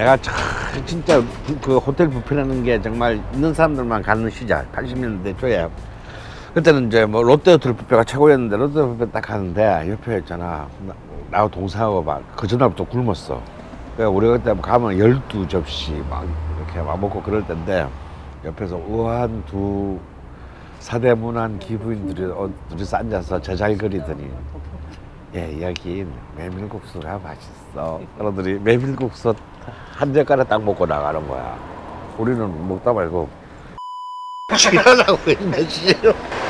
내가 참 진짜 그 호텔 뷔페라는 게 정말 있는 사람들만 가는 시절 80년대 초에. 그때는 이제 뭐 롯데 호텔 뷔페가 최고였는데 롯데 뷔페 딱 가는데 옆에 있잖아. 나- 나하고 동생하고 막 그 전날부터 굶었어. 그러니까 우리가 그때 가면 열두 접시 막 이렇게 막 먹고 그럴 때인데 옆에서 우아한 두 사대문안 기부인들이 어, 둘이서 앉아서 저잘거리더니 예, 여기 메밀국수가 맛있어. 사람들이 메밀국수 한 젓가락 딱 먹고 나가는 거야. 우리는 먹다 말고 지랄하고 있네, 씨.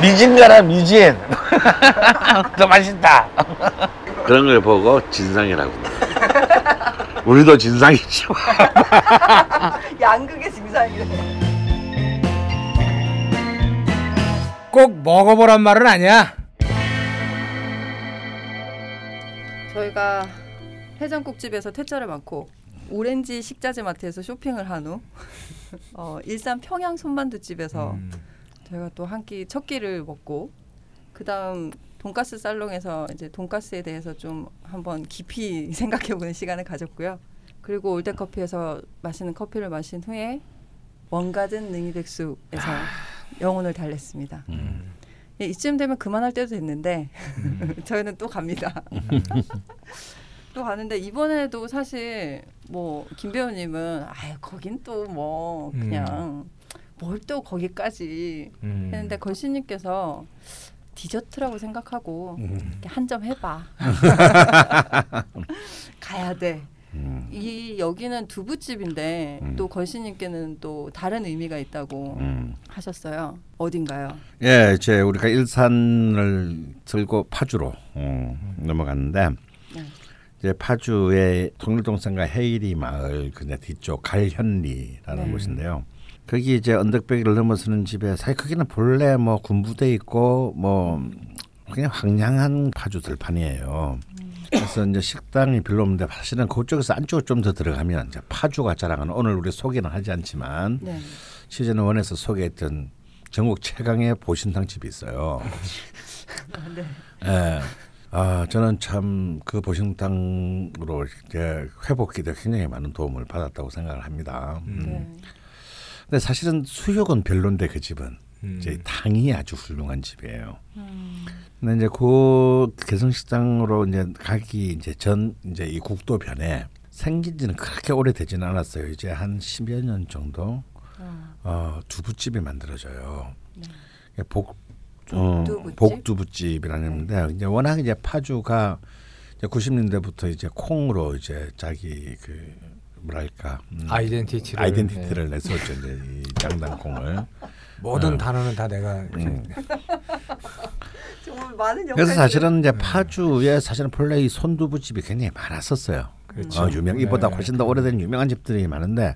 미진 가라, 미진. 더 맛있다. 그런 걸 보고 진상이라고. 우리도 진상이지. 양극의 증상이네. 꼭 먹어보란 말은 아니야. 저희가 해장국집에서 퇴짜를 많고 오렌지 식자재 마트에서 쇼핑을 한 후 어, 일산 평양 손만두 집에서 음. 저희가 또 한 끼 첫 끼를 먹고 그 다음 돈가스 살롱에서 이제 돈가스에 대해서 좀 한번 깊이 생각해보는 시간을 가졌고요. 그리고 올드커피에서 마시는 커피를 마신 후에 원가든 능이백숙에서 영혼을 달랬습니다. 예, 이쯤 되면 그만할 때도 됐는데 저희는 또 갑니다. 또 가는데 이번에도 사실 뭐 김 배우님은 아유 거긴 또 뭐 그냥 뭘또 거기까지 음. 했는데 걸신님께서 디저트라고 생각하고 한점 해봐. 가야 돼. 음, 이 여기는 두부집인데 음. 또 걸신님께는 또 다른 의미가 있다고 음. 하셨어요. 어딘가요? 예, 이제 우리가 일산을 들고 파주로 어, 넘어갔는데 네. 이제 파주의 통일동산과 해일이 마을 그냥 뒤쪽 갈현리라는 네. 곳인데요. 거기 이제 언덕배기를 넘어서는 집에 사실 거기는 본래 뭐 군부대 있고 뭐 그냥 황량한 파주 들판이에요. 그래서 이제 식당이 별로 없는데 사실은 그쪽에서 안쪽으로 좀 더 들어가면 이제 파주가 자랑하는 오늘 우리 소개는 하지 않지만 네. 시즌 원에서 소개했던 전국 최강의 보신탕 집이 있어요. 네. 예. 아 저는 참 그 보신탕으로 이제 회복기도 굉장히 많은 도움을 받았다고 생각을 합니다. 음. 네. 근데 사실은 수육은 별론데 그 집은 음. 이제 탕이 아주 훌륭한 집이에요. 음. 근데 이제 그 개성식당으로 이제 가기 이제 전 이제 이 국도변에 생긴 지는 그렇게 오래되지는 않았어요. 이제 한 10여 년 정도 어. 어, 두부집이 만들어져요. 네. 복 어, 복두부집? 복두부집이라는데 이제 워낙 이제 파주가 이제 90년대부터 이제 콩으로 이제 자기 그 뭐랄까 음, 아이덴티티를 아이덴티티를 내세웠죠 이제 이. 네. 모든 단어는 다 내가 음. 정말 많은. 그래서 사실은 이제 파주에 사실은 본래 이 손두부 집이 굉장히 많았었어요. 그렇죠. 어, 유명 이보다 네. 훨씬 더 오래된 유명한 집들이 많은데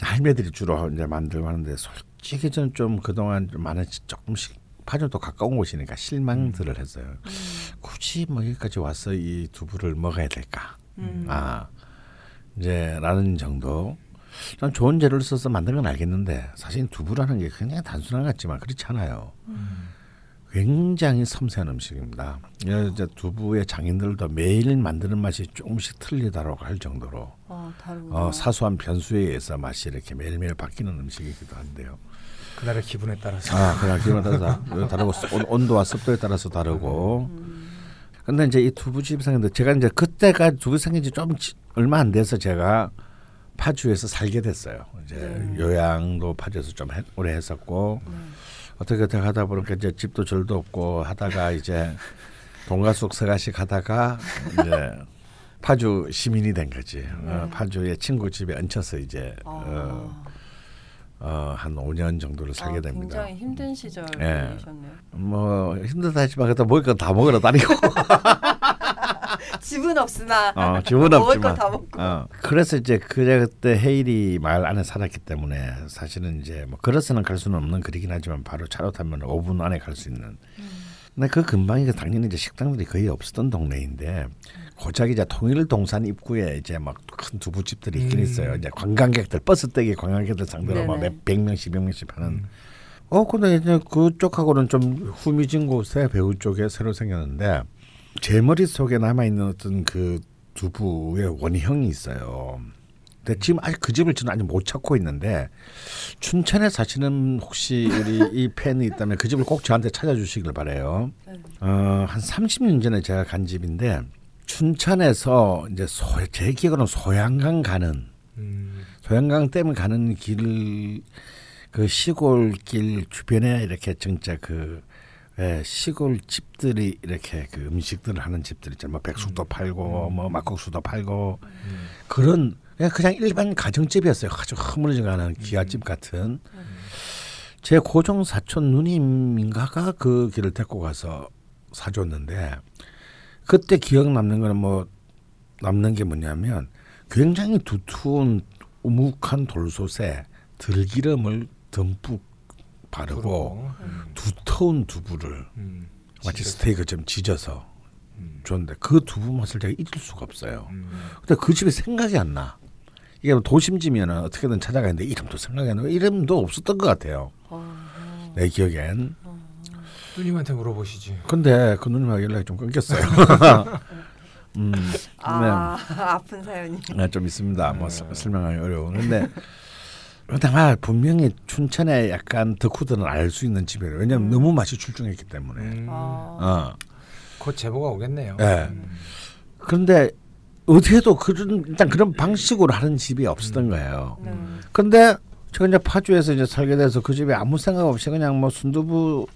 할매들이 주로 이제 만들고 하는데 솔직히 저는 좀 그동안 좀 많은 조금씩 파주도 가까운 곳이니까 실망들을 했어요. 굳이 뭐 여기까지 와서 이 두부를 먹어야 될까? 음. 아 이제 라는 정도. 전 좋은 재료를 써서 만든 건 알겠는데 사실 두부라는 게 굉장히 단순한 것 같지만 그렇지 않아요. 굉장히 섬세한 음식입니다. 예, 이제 두부의 장인들도 매일 만드는 맛이 조금씩 틀리다라고 할 정도로 어, 다르구나. 어, 사소한 변수에 의해서 맛이 이렇게 매일매일 바뀌는 음식이기도 한데요. 그날의 기분에 따라서 아, 그냥 기분에 따라서 다르고 온, 온도와 습도에 따라서 다르고. 근데 이제 이 두부집 생겼는데 제가 이제 그때가 두부 생긴 지 좀 얼마 안 돼서 제가 파주에서 살게 됐어요. 이제 요양도 파주에서 좀 해- 오래 했었고 어떻게 어떻게 하다 보니까 이제 집도 절도 없고 하다가 이제 동가숙 서가식 하다가 이제 파주 시민이 된 거지. 어, 파주의 친구 집에 얹혀서 이제 어, 어, 한 5년 정도를 살게 아, 됩니다. 굉장히 힘든 시절이셨네요. 예. 뭐 힘들다 하지만 그래도 먹을 건 다 먹으러 다니고 집은 없으나 어, 집은 먹을 없지만 건다 먹고. 어, 그래서 이제 그때 헤일이 마을 안에 살았기 때문에 사실은 이제 뭐 걸어서는 갈 수는 없는 거리긴 하지만 바로 차로 타면 5분 안에 갈 수 있는. 근데 그 근방이 당연히 이제 식당들이 거의 없었던 동네인데 고작 이제 통일 동산 입구에 이제 막 큰 두부집들이 있긴 음. 있어요. 이제 관광객들 버스 떼기 관광객들 상대로 막 네네. 몇백 명씩 백 명씩 하는. 어 근데 이제 그쪽하고는 좀 후미진 곳에 배우 쪽에 새로 생겼는데 제 머릿속에 남아 있는 어떤 그 두부의 원형이 있어요. 근데 지금 아직 그 집을 저는 아직 못 찾고 있는데 춘천에 사시는 혹시 우리 이 팬이 있다면 그 집을 꼭 저한테 찾아주시길 바래요. 네. 어, 한 30년 전에 제가 간 집인데 춘천에서 이제 소, 제 기억으로는 소양강 가는 음. 소양강 댐 가는 길 그 시골 길 주변에 이렇게 진짜 그 예, 시골 집들이 이렇게 그 음식들을 하는 집들 있잖아요. 뭐 백숙도 팔고 뭐 막국수도 팔고 그런 그냥, 그냥 일반 가정집이었어요. 아주 흐물지근한 기아집 같은. 제 고종 사촌 누님인가가 그 길을 데리고 가서 사줬는데 그때 기억 남는 거는 뭐 남는 게 뭐냐면 굉장히 두툼한 우묵한 돌솥에 들기름을 듬뿍 바르고 그러고. 두터운 두부를 음. 마치 진짜. 스테이크 좀 지져서 음. 줬는데 그 두부 맛을 제가 잊을 수가 없어요. 음. 근데 그 집이 생각이 안 나. 이게 뭐 도심지면은 어떻게든 찾아가는데 이름도 생각이 안 나. 이름도 없었던 것 같아요. 어, 내 기억엔. 누님한테 물어보시지. 근데 그 누님하고 연락이 좀 끊겼어요. 음, 아 아픈 사연이. 네, 좀 있습니다. 뭐 설- 설명하기 어려운. 근데 근데 아, 분명히 춘천에 약간 덕후들은 알 수 있는 집이에요. 왜냐면 너무 맛이 출중했기 때문에. 음. 어. 어. 곧 제보가 오겠네요. 예. 음. 그런데 어디에도 그런 일단 그런 방식으로 하는 집이 없었던 거예요. 네. 근데 제가 이제 파주에서 이제 살게 돼서 그 집에 아무 생각 없이 그냥 뭐 순두부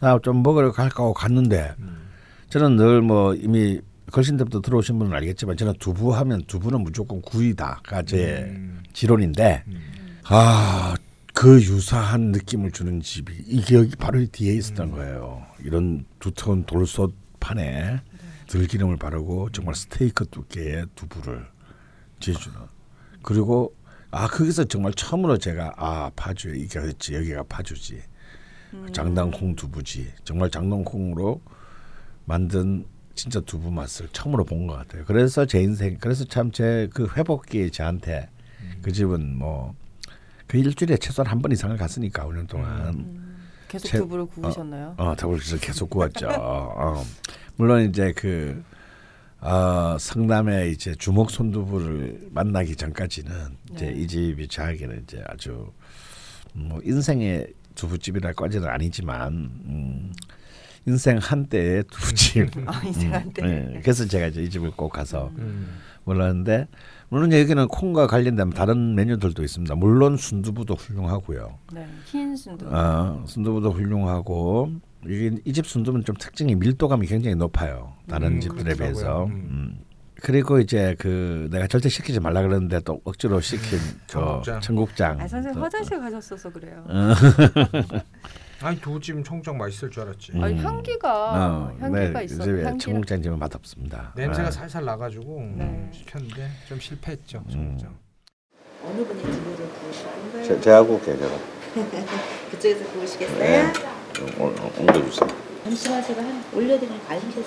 나 좀 먹으러 갈까 하고 갔는데 음. 저는 늘 뭐 이미 걸신 때부터 들어오신 분은 알겠지만 저는 두부 하면 두부는 무조건 구이다가 제 음. 지론인데 음. 아그 유사한 느낌을 주는 집이 이게 여기 바로 이 뒤에 있었던 거예요. 이런 두터운 돌솥 판에 들기름을 바르고 정말 스테이크 두께의 두부를 지어주는 그리고 아 거기서 정말 처음으로 제가 아 파주에 이게 그렇지 여기가 파주지 장당콩 두부지 정말 장당콩으로 만든 진짜 두부 맛을 처음으로 본 것 같아요. 그래서 제 인생 그래서 참 제 그 회복기에 저한테 그 집은 뭐 그 일주일에 최소한 한 번 이상을 갔으니까 5년 동안 계속 제- 두부를 구우셨나요? 어, 더블 를 계속 구웠죠. 어. 물론 이제 그 어, 성남의 이제 주목 손두부를 만나기 전까지는 이제 네. 이 집이 저에게는 이제 아주 뭐 인생의 두부집이랄까지는 아니지만 음, 인생 한때의 두부집. 아 인생한테. 예, 그래서 제가 이제 이 집을 꼭 가서 음. 몰랐는데 물론 여기는 콩과 관련된 다른 메뉴들도 있습니다. 물론 순두부도 훌륭하고요. 네. 흰 순두. 어, 순두부도 훌륭하고 이게 이집 순두부는 좀 특징이 밀도감이 굉장히 높아요. 다른 음, 집들에 그렇더라고요. 비해서. 음. 음. 그리고 이제 그 내가 절대 시키지 말라 그러는데 또 억지로 시킨 저 청국장. 청국장. 아 선생님 또- 화장실 가셨어서 그래요. 어. 아니 두부집 청국장 맛있을 줄 알았지. 음. 아니 향기가 어, 향기가 네, 있어. 향기가. 청국장 집은 맛없습니다. 냄새가 아. 살살 나가지고 네. 시켰는데 좀 실패했죠 음. 청국장. 어느 분이 두부를 건가요? 제, 구울게요, 제가. 그쪽에서 구우시겠어요? 네. 어, 옮겨주세요. 잠시만 제가 한 올려드리면 관리해서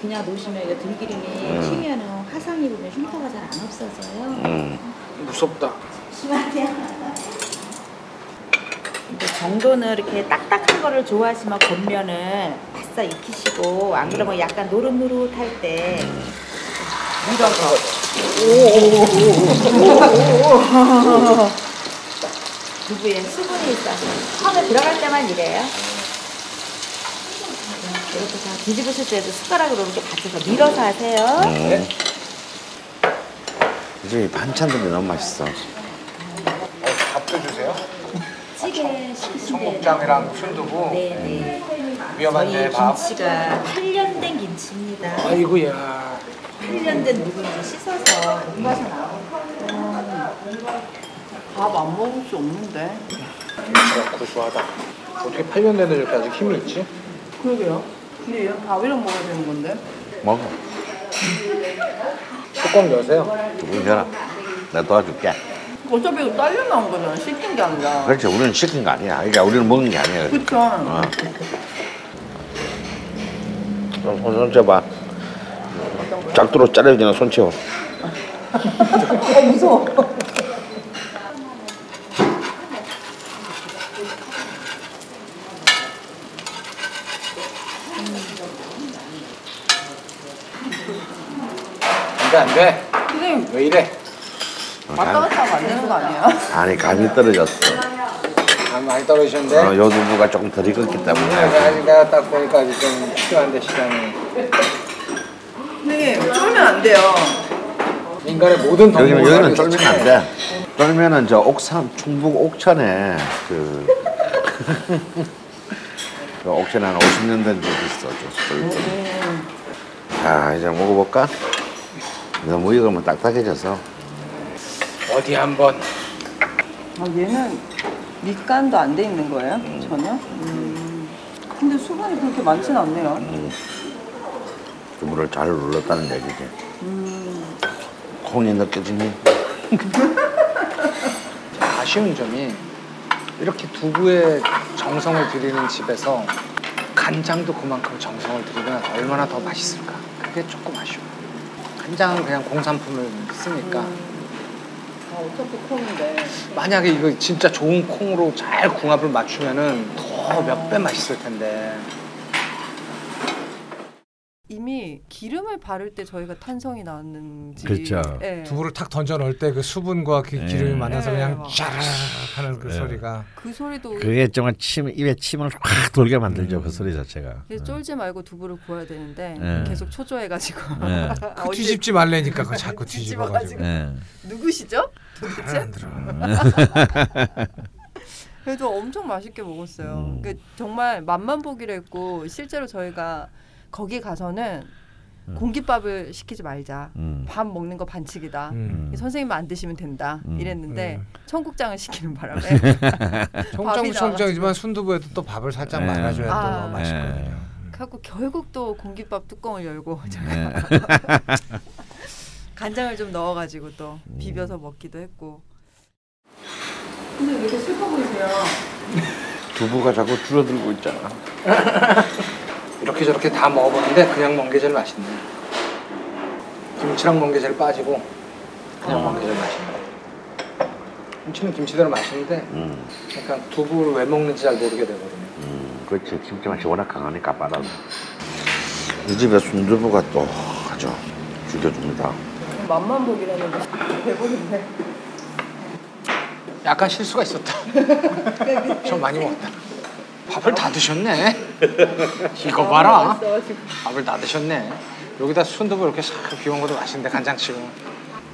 그냥 놓으시면 이거 들기름이 튀면은 화상 입으면 흉터가 잘 안 없어져요. 음. 무섭다. 이제 정도는 이렇게 딱딱한 거를 좋아하시면 겉면을 바싹 익히시고 안 그러면 약간 노릇노릇할 때 두부에 수분이 있어서. 처음에 들어갈 때만 이래요. 이렇게 다 뒤집으실 때도 숟가락으로 이렇게 받쳐서 밀어서 하세요. 음. 이 집이 반찬들이 너무 맛있어. 밥도 주세요. 찌개 청국장이랑 순두부. 네네. 위험한데 저희 밥. 김치가 8년 된 김치입니다. 아이고야. 8년 된 누룽지 씻어서 볶아서 나온 밥안 먹을 수 없는데. 진짜 고소하다. 어떻게 8년 된 애들까지 아직 힘이 있지? 그러게요. 근데 얘는 밥이랑 먹어야 되는 건데. 먹어. 뚜껑 여세요. 두부 져라. 내가 도와줄게. 어차피 이거 딸려 나온 거잖아. 시킨 게 아니라. 그렇지, 우리는 시킨 거 아니야. 그러니까 우리는 먹는 게 아니야. 그쵸. 어. 손, 손, 손 쳐봐. 짝두로 자르지나 손 치워. 어 무서워. 안돼 안돼. 선생님 왜 이래? 왔다 갔다 하면 안 되는 거 아니에요? 아니 감이 떨어졌어. 아, 많이 떨어지셨는데. 어, 요 두부가 조금 덜 익었기 네, 때문에. 아직 내가 딱 보니까 좀 필요한데 시간이. 선생님 쫄면 안 돼요. 인간의 모든 여기는 덕목을 여기는 쫄면 안 돼. 쫄면은 저 옥산 충북 옥천에 그, 그 옥천에 한 50년 된 집이 있어. 저 쫄면. 자 이제 먹어볼까? 너무 익으면 딱딱해져서. 어디 한번 아, 얘는 밑간도 안 돼 있는 거예요? 전혀? 음. 근데 수분이 그렇게 많진 않네요. 두부를 잘 눌렀다는 얘기지. 콩이 느껴지니? 아쉬운 점이 이렇게 두부에 정성을 들이는 집에서 간장도 그만큼 정성을 들이면 얼마나 더 맛있을까 그게 조금 아쉬워 간장은 그냥 공산품을 쓰니까. 아, 어차피 콩인데. 만약에 이거 진짜 좋은 콩으로 잘 궁합을 맞추면은 더 몇 배 맛있을 텐데 이미 기름을 바를 때 저희가 탄성이 나왔는지. 그렇죠. 예. 두부를 탁 던져 넣을 때 그 수분과 그 기름이 만나서 네. 그냥 막. 짜르르 하는 그 네. 소리가 그 소리도 그게 정말 침 입에 침을 확 돌게 만들죠 그 소리 자체가. 쫄지 말고 두부를 구워야 되는데 네. 계속 초조해가지고 네. 그 뒤집지 말래니까 그거 자꾸 뒤집어가지고. 뒤집어가지고 예. 누구시죠? 도대체? 안 들어. 그래도 엄청 맛있게 먹었어요. 음. 그 정말 맛만 보기로 했고 실제로 저희가 거기 가서는 공깃밥을 시키지 말자. 음. 밥 먹는 거 반칙이다. 음. 선생님만 안 드시면 된다. 음. 이랬는데 음. 청국장을 시키는 바람에 청국장 청국장이지만 순두부에도 또 밥을 살짝 네. 말아줘야 아. 또 맛있거든요. 갖고 결국 또 공깃밥 뚜껑을 열고 제가 예. 간장을 좀 넣어가지고 또 음. 비벼서 먹기도 했고. 근데 왜 이렇게 슬퍼 보이세요? 두부가 자꾸 줄어들고 있잖아. 이렇게 저렇게 다 먹어보는데 그냥 먹는 게 제일 맛있네 김치랑 먹는 게 제일 빠지고 그냥 먹는 게 제일 맛있네 김치는 김치대로 맛있는데 음. 그러니까 두부를 왜 먹는지 잘 모르게 되거든요 음, 그렇지. 김치 맛이 워낙 강하니까 빨아도. 이 집에 순두부가 또 아주 죽여줍니다. 맛만 보기로 했는데 배부른데. 약간 실수가 있었다 좀 많이 먹었다 밥을 다 드셨네 이거 봐라 밥을 다 드셨네 여기다 순두부 이렇게 싹 비운 것도 맛있는데 간장 치고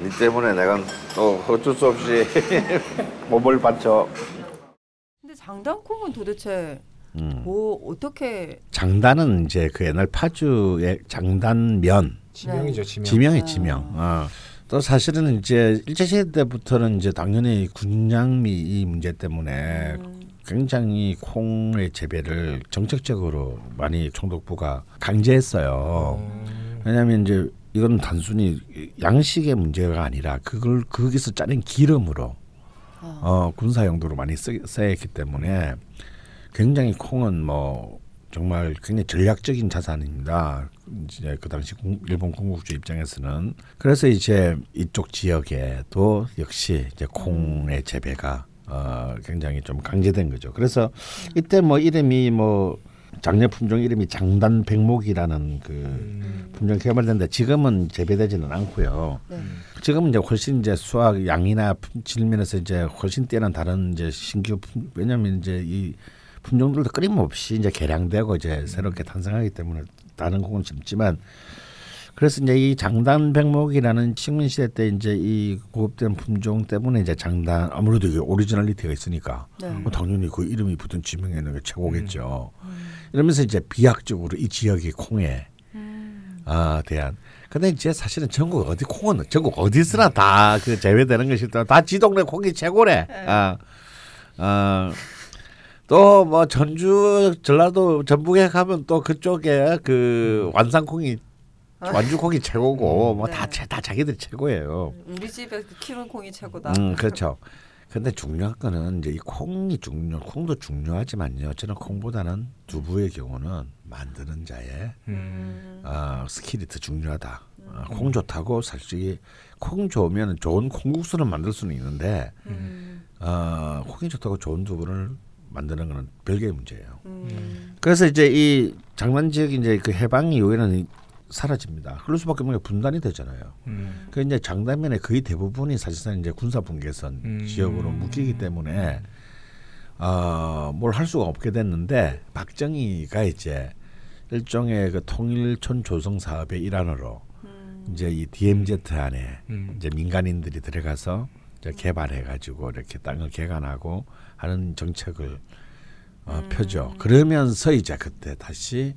이 때문에 내가 또 어쩔 수 없이 몸을 바쳐. 근데 장단콩은 도대체 음. 뭐 어떻게 장단은 이제 그 옛날 파주의 장단면 지명이죠 지명. 지명이 지명. 어. 또 사실은 이제 일제 시대 때부터는 이제 당연히 군장미 이 문제 때문에 음. 굉장히 콩의 재배를 정책적으로 많이 총독부가 강제했어요. 음. 왜냐하면 이제 이건 단순히 양식의 문제가 아니라 그걸 거기서 짜낸 기름으로 아. 어, 군사 용도로 많이 쓰, 쓰였기 때문에 굉장히 콩은 뭐 정말 굉장히 전략적인 자산입니다. 이제 그 당시 공- 일본 공국주 입장에서는 그래서 이제 이쪽 지역에도 역시 이제 콩의 재배가 어, 굉장히 좀 강제된 거죠. 그래서 이때 뭐 이름이 뭐 작년 품종 이름이 장단 백목이라는 그 음. 품종 개발됐는데 지금은 재배되지는 않고요. 네. 지금은 이제 훨씬 이제 수확 양이나 품- 질면에서 이제 훨씬 뛰어난 다른 이제 신규 품, 왜냐하면 이제 이 품종들도 끊임없이 이제 개량되고 이제 새롭게 탄생하기 때문에 다른 콩은 심지만 그래서 이제 이 장단 백목이라는 식민 시대 때 이제 이 보급된 품종 때문에 이제 장단 아무래도 이게 originality가 있으니까 네. 뭐 당연히 그 이름이 붙은 지명에 있는 게 최고겠죠. 이러면서 이제 비약적으로 이 지역의 콩에 음. 아 대한. 근데 이제 사실은 전국 어디 콩은 전국 어디서나 다 그 재배되는 것이 다 지 동네 콩이 최고래. 아, 아 또 뭐 전주 전라도 전북에 가면 또 그쪽에 그 완산콩이 완주콩이 최고고 뭐다 네. 다 자기들이 최고예요. 우리 집에 그 키운 콩이 최고다. 음 그렇죠. 근데 중요한 거는 이제 이 콩이 중요, 콩도 중요하지만요. 저는 콩보다는 두부의 경우는 만드는 자의 음. 어, skill이 더 중요하다. 어, 콩 좋다고 사실 콩 좋으면 좋은 콩국수를 만들 수는 있는데 음. 어, 콩이 좋다고 좋은 두부를 만드는 거는 별개의 문제예요. 음. 그래서 이제 이 장만 지역 이제 그 해방 이후에는 이 사라집니다. 그럴 수밖에 없는 게 분단이 되잖아요. 음. 그 이제 장단면의 거의 대부분이 사실상 이제 군사 분계선 음. 지역으로 묶이기 때문에 어뭘 할 수가 없게 됐는데 박정희가 이제 일종의 그 통일촌 조성 사업의 일환으로 이제 이 DMZ 안에 음. 이제 민간인들이 들어가서 이제 개발해 가지고 이렇게 땅을 개간하고 하는 정책을 어, 펴죠. 그러면서 이제 그때 다시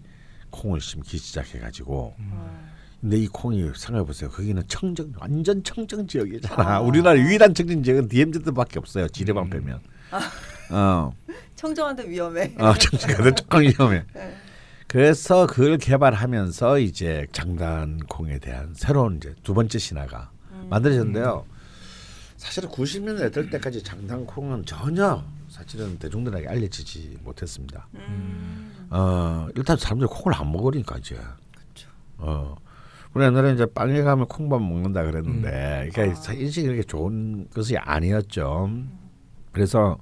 콩을 심기 시작해 가지고 근데 이 콩이 생각해 보세요. 거기는 청정 완전 청정 지역이잖아. 우리나라 유일한 청정 지역은 DMZ밖에 없어요. 지뢰만 빼면. 어, 청정한데 위험해. 어, 청정가도 조금 위험해. 네. 그래서 그걸 개발하면서 이제 장단콩에 대한 새로운 이제 두 번째 신화가 만들어졌는데요. 사실은 90년대 될 때까지 장단콩은 전혀 사실은 대중들에게 알려지지 못했습니다. 음. 어, 일단 사람들이 콩을 안 먹으니까 이제. 어. 우리 옛날에 이제 빵에 가면 콩밥 먹는다 그랬는데, 그러니까 인식이 그렇게 좋은 것이 아니었죠. 그래서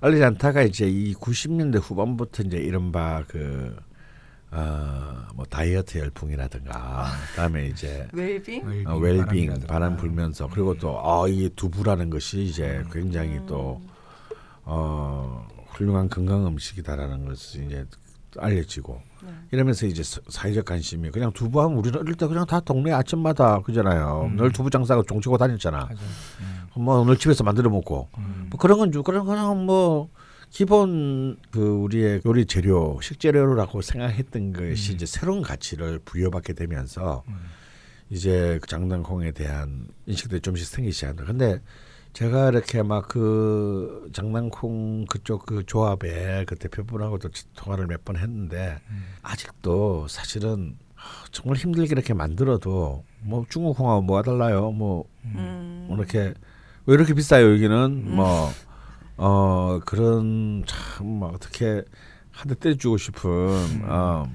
알리지 않다가 이제 이 90년대 후반부터 이제 이른바 그, 어, 뭐 다이어트 열풍이라든가, 그다음에 이제 웰빙? 어, 웰빙 바람이라든가. 바람 불면서 그리고 또아 이게 두부라는 것이 이제 굉장히 또 어, 훌륭한 건강 음식이다라는 것이 이제 알려지고 이러면서 이제 사- 사회적 관심이 그냥 두부하면 우리는 어릴 때 그냥 다 동네 아침마다 그잖아요. 늘 두부 장사가 종치고 다녔잖아. 맞아. 뭐 오늘 집에서 만들어 먹고 음. 뭐 그런 건 주- 그런 그냥 뭐 기본 그 우리의 요리 재료 식재료라고 생각했던 것이 이제 새로운 가치를 부여받게 되면서 이제 그 장단콩에 대한 인식들이 좀씩 생기기 시작한다. 근데 제가 이렇게 막 그 장단콩 그쪽 그 조합에 그 대표분하고도 통화를 몇 번 했는데 아직도 사실은 정말 힘들게 이렇게 만들어도 뭐 중국콩하고 뭐가 달라요? 뭐 음. 뭐 이렇게 왜 이렇게 비싸요 여기는 뭐어 그런 참막 어떻게 한 대 때려주고 싶은 어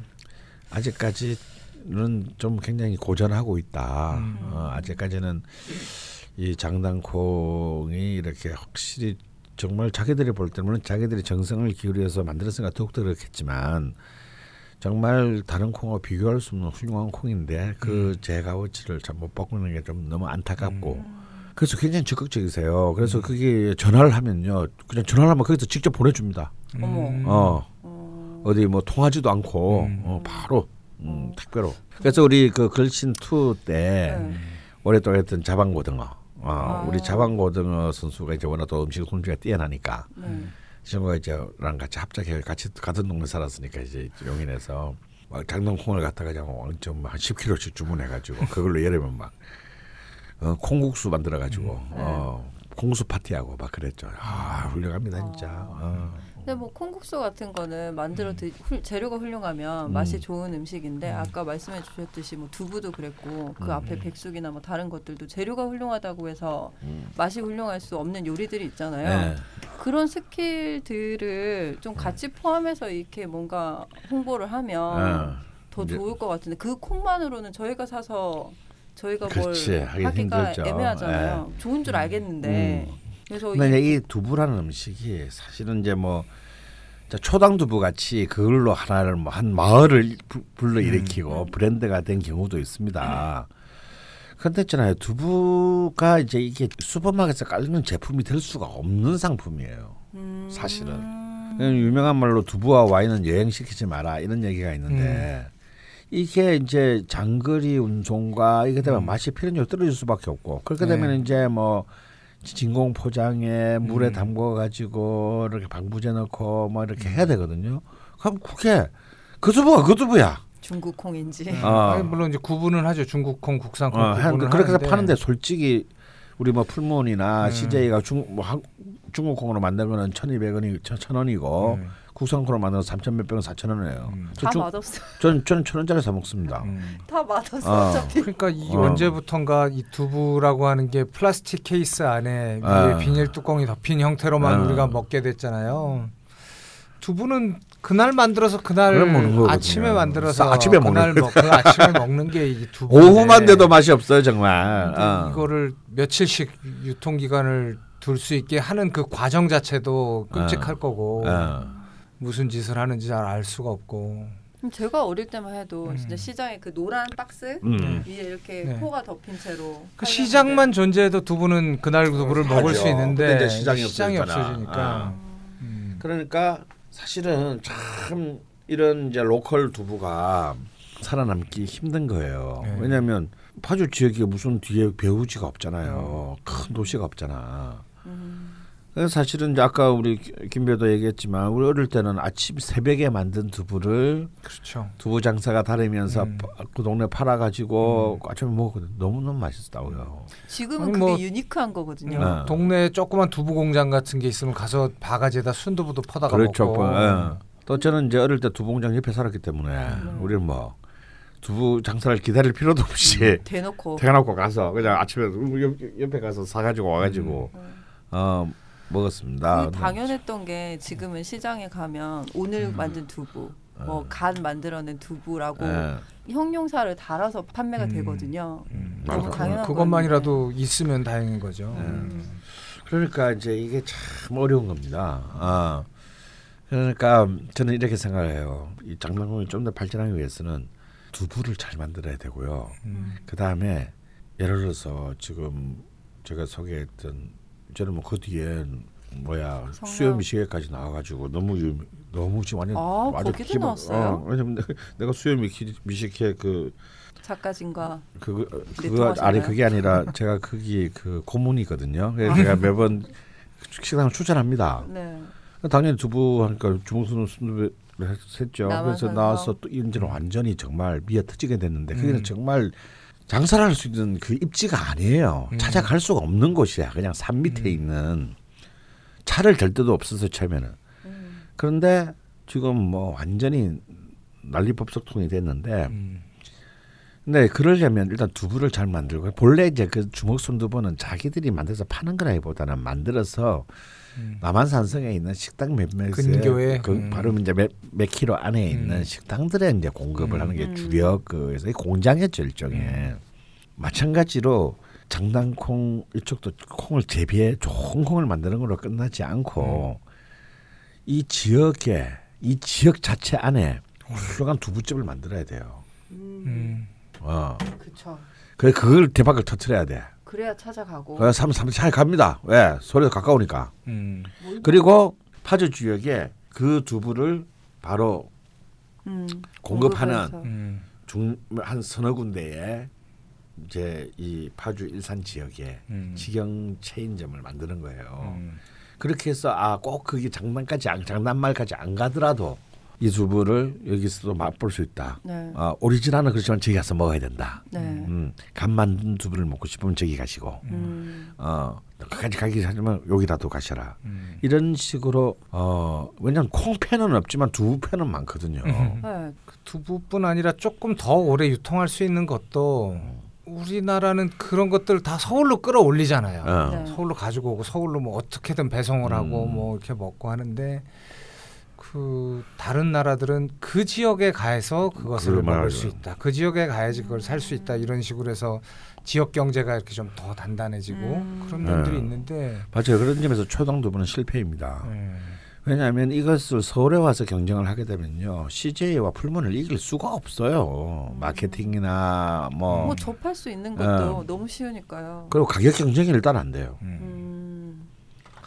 아직까지는 좀 굉장히 고전하고 있다. 어, 아직까지는 이 장단콩이 이렇게 확실히 정말 자기들이 볼 때는 자기들이 정성을 기울여서 만들었으니까 더욱더 그렇겠지만 정말 다른 콩과 비교할 수 없는 훌륭한 콩인데 그제 값어치를 잘못 바꾸는 게 좀 너무 안타깝고 그래서 굉장히 적극적이세요. 그래서 그게 전화를 하면요, 그냥 전화를 하면 거기서 직접 보내줍니다. 어머. 어 어. 어디 뭐 통하지도 않고 음. 어, 바로 음, 택배로. 그래서 우리 그 걸신 투때 네. 오랫동안 했던 자방고등어. 어, 아. 우리 자방고등어 선수가 이제 워낙 또 음식 솜씨가 뛰어나니까 네. 친구가 이제랑 같이 합작해 같이 같은 동네 살았으니까 이제 용인에서 막 장동콩을 갖다가 그냥 완전 한 10kg씩 주문해가지고 그걸로 여름에 막 어, 콩국수 만들어가지고 어, 공수 파티하고 막 그랬죠. 아 훌륭합니다 진짜. 어. 근데 뭐 콩국수 같은 거는 만들어 드 훌- 재료가 훌륭하면 음. 맛이 좋은 음식인데 아까 말씀해 주셨듯이 뭐 두부도 그랬고 그 음. 앞에 백숙이나 뭐 다른 것들도 재료가 훌륭하다고 해서 맛이 훌륭할 수 없는 요리들이 있잖아요. 네. 그런 스킬들을 좀 같이 포함해서 이렇게 뭔가 홍보를 하면 어. 더 좋을 것 같은데 그 콩만으로는 저희가 사서 저희가 그렇지, 뭘 하기가 힘들죠. 예. 애매하잖아요. 좋은 줄 알겠는데 그래서 근데 이- 두부라는 음식이 사실은 이제 뭐 자, 초당 두부 같이 그걸로 하나를 뭐 한 마을을 부- 불러 일으키고 브랜드가 된 경우도 있습니다. 그런데 있잖아요 두부가 이제 이게 슈퍼마켓에서 깔리는 제품이 될 수가 없는 상품이에요. 음, 사실은. 유명한 말로 두부와 와인은 여행시키지 마라 이런 얘기가 있는데 이게 이제 장거리 운송과 이게 되면 맛이 필연적으로 떨어질 수밖에 없고 그렇게 네. 되면 이제 뭐 진공 포장에 물에 담궈 가지고 이렇게 방부제 넣고 뭐 이렇게 해야 되거든요. 그럼 그게 그 두부가 그 두부야. 중국 콩인지 어. 물론 이제 구분은 하죠. 중국콩, 국산콩 어, 한- 구분은 그렇게 해서 하는데 파는데 솔직히 우리 뭐 풀문이나 음. CJ가 중, 뭐 한, 중국 콩으로 만든 거는 1,200원이 1,000원이고 음. 국산 콩으로 만든 거3,000몇 백원 4,000원이에요. 음. 저다 중- 맛없어. 전 저는 천 원짜리 사 먹습니다. 음. 다 맛없어. 어. 어차피. 그러니까 이 어. 언제부턴가 이 두부라고 하는 게 플라스틱 케이스 안에 위에 아. 비닐 뚜껑이 덮인 형태로만 아. 우리가 먹게 됐잖아요. 두부는 그날 만들어서 그날. 아침에 만들어서 사- 아침에 그날 먹는 먹, 그 아침에 먹는 게 이게 두부. 오후만 돼도 맛이 없어요 정말. 어. 이거를 며칠씩 유통 기간을 둘 수 있게 하는 그 과정 자체도 끔찍할 거고 어. 무슨 짓을 하는지 잘 알 수가 없고 음, 제가 어릴 때만 해도 음. 진짜 시장에 그 노란 박스 음. 위에 이렇게 네. 포가 덮인 채로 그 시장만 존재해도 두부는 그날 두부를 하죠. 먹을 수 있는데 시장이 시장이. 없어지니까. 아. 음. 그러니까 사실은 참 이런 이제 로컬 두부가 살아남기 힘든 거예요. 네. 왜냐하면 파주 지역에 무슨 뒤에 배후지가 없잖아요. 큰 도시가 없잖아. 음. 사실은 이제 아까 우리 김배도 얘기했지만 우리 어릴 때는 아침 새벽에 만든 두부를 그렇죠. 두부 장사가 다니면서 음. 파- 그 동네 팔아 가지고 아침에 먹었거든. 너무너무 맛있다고요. 지금은 아니, 그게 뭐- 유니크한 거거든요. 네. 동네에 조그만 두부 공장 같은 게 있으면 가서 바가지에다 순두부도 퍼다가 그렇죠. 먹고. 예. 또 저는 이제 어릴 때 두부 공장 옆에 살았기 때문에 음. 우리는 뭐 두부 장사를 기다릴 필요도 없이 대놓고 퇴근하고 가서 그냥 아침에 옆, 옆에 가서 사 가지고 와 가지고 음. 어 먹었습니다. 그 당연했던 게 지금은 시장에 가면 오늘 음. 만든 두부, 뭐 간 만들어낸 두부라고 예. 형용사를 달아서 판매가 음. 되거든요. 음. 너무 당연한 그것만이라도 있으면 다행인 거죠. 네. 음. 그러니까 이제 이게 참 어려운 겁니다. 아 그러니까 저는 이렇게 생각해요. 이 장난감이 좀더 발전하기 위해서는 두부를 잘 만들어야 되고요. 음. 그 다음에 예를 들어서 지금 제가 소개했던 저는 뭐 그 뒤에 뭐야 성남. 수요 미식회까지 나와가지고 너무 유, 너무 지금 완전 아, 아주 거기도 기본- 나왔어요? 어, 왜냐면 내가, 내가 미식, 미식회 그 작가진과 그거 네, 그거 아니? 그게 아니라 제가 거기 그 고문이거든요. 그래서 제가 매번 식당을 추천합니다. 네. 당연히 두부 하니까 주먹수는 순두부를 했죠. 그래서 남아선서. 나와서 또 이제는 완전히 정말 미어 터지게 됐는데 그게 음. 는 정말 장사를 할 수 있는 그 입지가 아니에요. 음. 찾아갈 수가 없는 곳이야. 그냥 산 밑에 음. 있는 차를 댈 데도 없어서 처음에는. 음. 그런데 지금 뭐 완전히 난리 법석통이 됐는데 음. 근데 그러려면 일단 두부를 잘 만들고 본래 이제 그 주먹 순 두부는 자기들이 만들어서 파는 거라기보다는 만들어서 음. 남한산성에 있는 식당 몇몇에 근교에? 그 음. 바로 이제 몇, 몇 킬로 안에 있는 음. 식당들에 이제 공급을 음. 하는 게 음. 주력 그래서 이 공장이었죠 일종의 마찬가지로 장단콩 이쪽도 콩을 재배해 좋은 콩을 만드는 걸로 끝나지 않고 이 지역에 이 지역 자체 안에 훌륭한 두부집을 만들어야 돼요. 음. 어. 그렇죠. 그래 그걸 대박을 터트려야 돼. 그래야 찾아가고. 그래서 사람 사람 잘 갑니다. 왜? 소리가 가까우니까. 음. 그리고 파주 지역에 그 두부를 바로 음. 공급하는. 음. 중한 서너 군데에 이제 이 파주 일산 지역에 음. 직영 체인점을 만드는 거예요. 음. 그렇게 해서 아꼭 거기 장난까지 안, 장난말까지 안 가더라도 이 두부를 여기서도 맛볼 수 있다. 네. 아, 오리지널은 그렇지만 저기 가서 먹어야 된다. 네. 음, 간 만든 두부를 먹고 싶으면 저기 가시고 음. 어 끝까지 가기 하지만 여기라도 가셔라. 음. 이런 식으로 어 왜냐면 콩팬은 없지만 두부팬은 많거든요. 음. 네. 두부뿐 아니라 조금 더 오래 유통할 수 있는 것도 우리나라는 그런 것들 다 서울로 끌어올리잖아요. 어. 네. 서울로 가지고 오고 서울로 뭐 어떻게든 배송을 하고 음. 뭐 이렇게 먹고 하는데 그 다른 나라들은 그 지역에 가서 그것을 먹을. 수 있다. 그 지역에 가야지 그걸 살 수 있다. 이런 식으로 해서 지역 경제가 이렇게 좀 더 단단해지고 음. 그런 면들이 네. 있는데 맞아요. 그런 점에서 초당 두부는 실패입니다. 음, 왜냐하면 이것을 서울에 와서 경쟁을 하게 되면요 CJ와 풀문을 이길 수가 없어요. 마케팅이나 뭐, 뭐 접할 수 있는 것도 어. 너무 쉬우니까요. 그리고 가격 경쟁이 일단 안 돼요. 음.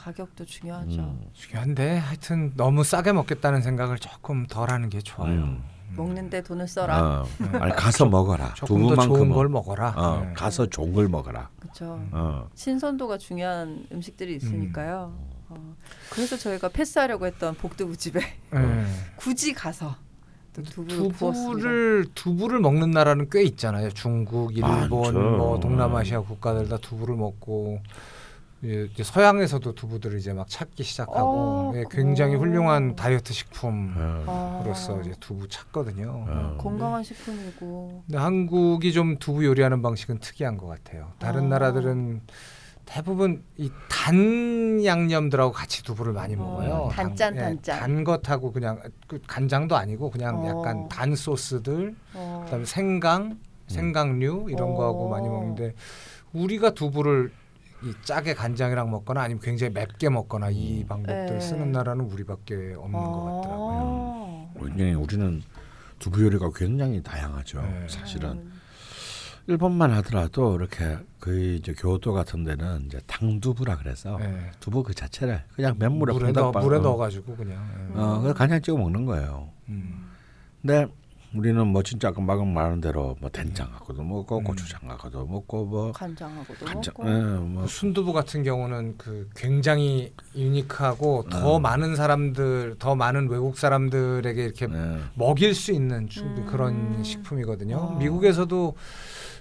음. 가격도 중요하죠. 음. 중요한데 하여튼 너무 싸게 먹겠다는 생각을 조금 덜 하는 게 좋아요. 음. 먹는데 돈을 써라. 어. 아니 가서 먹어라. 조금 더 좋은 걸 먹어라. 어, 네. 가서 좋은 걸 먹어라. 그렇죠. 어. 신선도가 중요한 음식들이 있으니까요. 음. 어. 그래서 저희가 패스하려고 했던 복두부 집에 네. 굳이 가서 또 두부를. 두부를 두부를 먹는 나라는 꽤 있잖아요. 중국, 일본, 많죠. 뭐 동남아시아 국가들 다 두부를 먹고 예, 이제 서양에서도 두부들을 이제 막 찾기 시작하고 어, 예, 굉장히 어. 훌륭한 다이어트 식품으로서 아. 이제 두부 찾거든요. 어. 건강한 식품이고. 근데 한국이 좀 두부 요리하는 방식은 특이한 것 같아요. 다른 아. 나라들은 대부분 이 단 양념들하고 같이 두부를 많이 어, 먹어요. 단짠, 단, 단짠. 단 것하고 그냥 그 간장도 아니고 그냥 어. 약간 단 소스들 어. 그다음에 생강, 생강류 이런 어. 거하고 많이 먹는데 우리가 두부를 이 짜게 간장이랑 먹거나 아니면 굉장히 맵게 먹거나 이 방법들 네. 쓰는 나라는 우리밖에 없는 것 같더라고요. 아. 굉장히 우리는 두부 요리가 굉장히 다양하죠. 네. 사실은 음, 일본만 하더라도 이렇게 거의 이제 교토 같은 데는 이제 탕두부라 그래서 네. 두부 그 자체를 그냥 맨물에 물에 넣어 물에 어, 넣어가지고 그냥. 예. 어, 그래서 간장 찍어 먹는 거예요. 음. 근데 우리는 뭐 진짜 아까 방금 말한 대로 뭐 된장 갖고도 먹고 음. 고추장 갖고도 먹고 뭐 간장하고도 간장, 먹고 예, 뭐 순두부 같은 경우는 그 굉장히 유니크하고 더 음. 많은 사람들, 더 많은 외국 사람들에게 이렇게 예. 먹일 수 있는 음. 그런 식품이거든요. 어. 미국에서도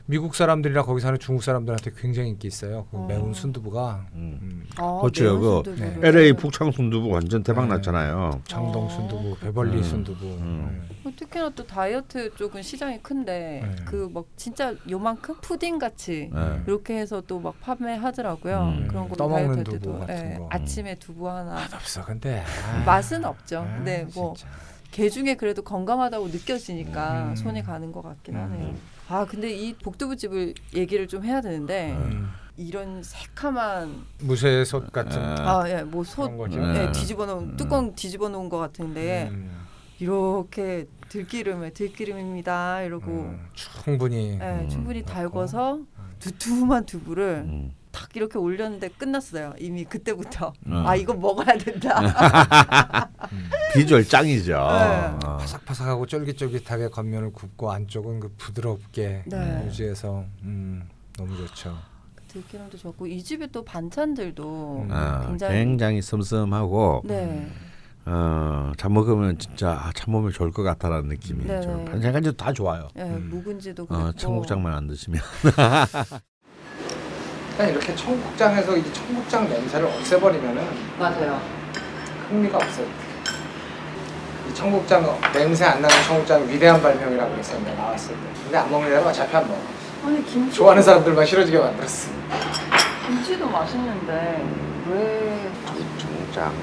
미국 사람들이나 거기 사는 중국 사람들한테 굉장히 인기 있어요. 그 어. 매운 순두부가 음. 음, 아, 그렇죠. 그 순두부를. LA 북창 순두부 완전 대박 네. 났잖아요. 장동 어. 순두부, 베벌리 음. 순두부. 음. 네. 뭐 특히나 또 다이어트 쪽은 시장이 큰데 네. 그막 진짜 요만큼 푸딩 같이 예. 이렇게 해서 또 막 판매하더라고요. 음. 그런 거 떠먹는 다이어트 때도 같은 예, 거. 아침에 두부 하나 맛없어 근데 아. 맛은 없죠. 아, 근데 뭐 진짜. 개 중에 그래도 건강하다고 느껴지니까 음. 손이 가는 것 같긴 하네요. 음. 아 근데 이 복두부 집을 얘기를 좀 해야 되는데 음. 이런 새카만 무쇠 솥 같은 예. 아예뭐솥 그런 거죠. 네. 예, 뒤집어 놓은 음. 뚜껑 뒤집어 놓은 것 같은데 음. 이렇게 들기름에 들기름입니다 이러고 음, 충분히 예, 음. 충분히 달궈서 두툼한 두부를 음. 탁 이렇게 올렸는데 끝났어요. 이미 그때부터 음. 아 이거 먹어야 된다. 음. 비주얼 짱이죠. 네. 어. 바삭바삭하고 쫄깃쫄깃하게 겉면을 굽고 안쪽은 그 부드럽게 네. 유지해서 음, 너무 좋죠. 들기름도 좋고 이 집에 또 반찬들도 음. 어, 굉장히 굉장히 슴슴하고 네. 어, 참 먹으면 진짜 아, 참 먹으면 좋을 것 같다라는 느낌이 네, 좀 네. 반찬까지도 다 좋아요. 예, 음. 묵은지도 그렇고 어, 청국장만 안 드시면 그냥 이렇게 청국장에서 이 청국장 냄새를 없애버리면은 맞아요. 흥미가 없어요. 이 청국장 냄새 안 나는 청국장 위대한 발명이라고 했었는데 나왔을 때. 근데 안 먹는 애가 어차피 안 먹어. 아니 김치 좋아하는 사람들만 싫어지게 만들었어. 김치도 맛있는데 왜 청국장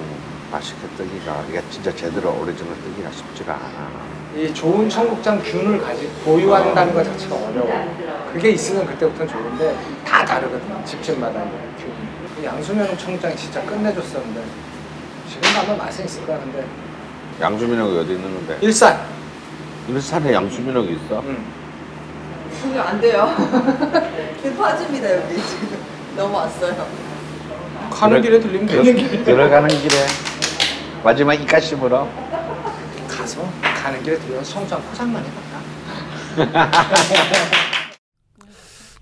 맛있게 뜨기가 이게 진짜 제대로 오리지널 뜨기가 쉽지가 않아. 이 좋은 청국장 균을 가지 보유한다는 것 자체가 어려워. 그게 있으면 그때부터는 좋은데 다 다르거든. 집집마다 있는 균. 그 양수면 청국장이 진짜 끝내줬었는데 지금 아마 맛은 있을 거 같은데 양수민옥이 어디 있는데? 일산. 일산에 양수민옥이 있어? 응. 그게 안 돼요. 빠집니다 여기 지금 넘어왔어요. 가는 길에 들리면 되는 길. 들어가는 길에 마지막 이까심으로 가는 길에 들려서 청국장 포장만 해봤다.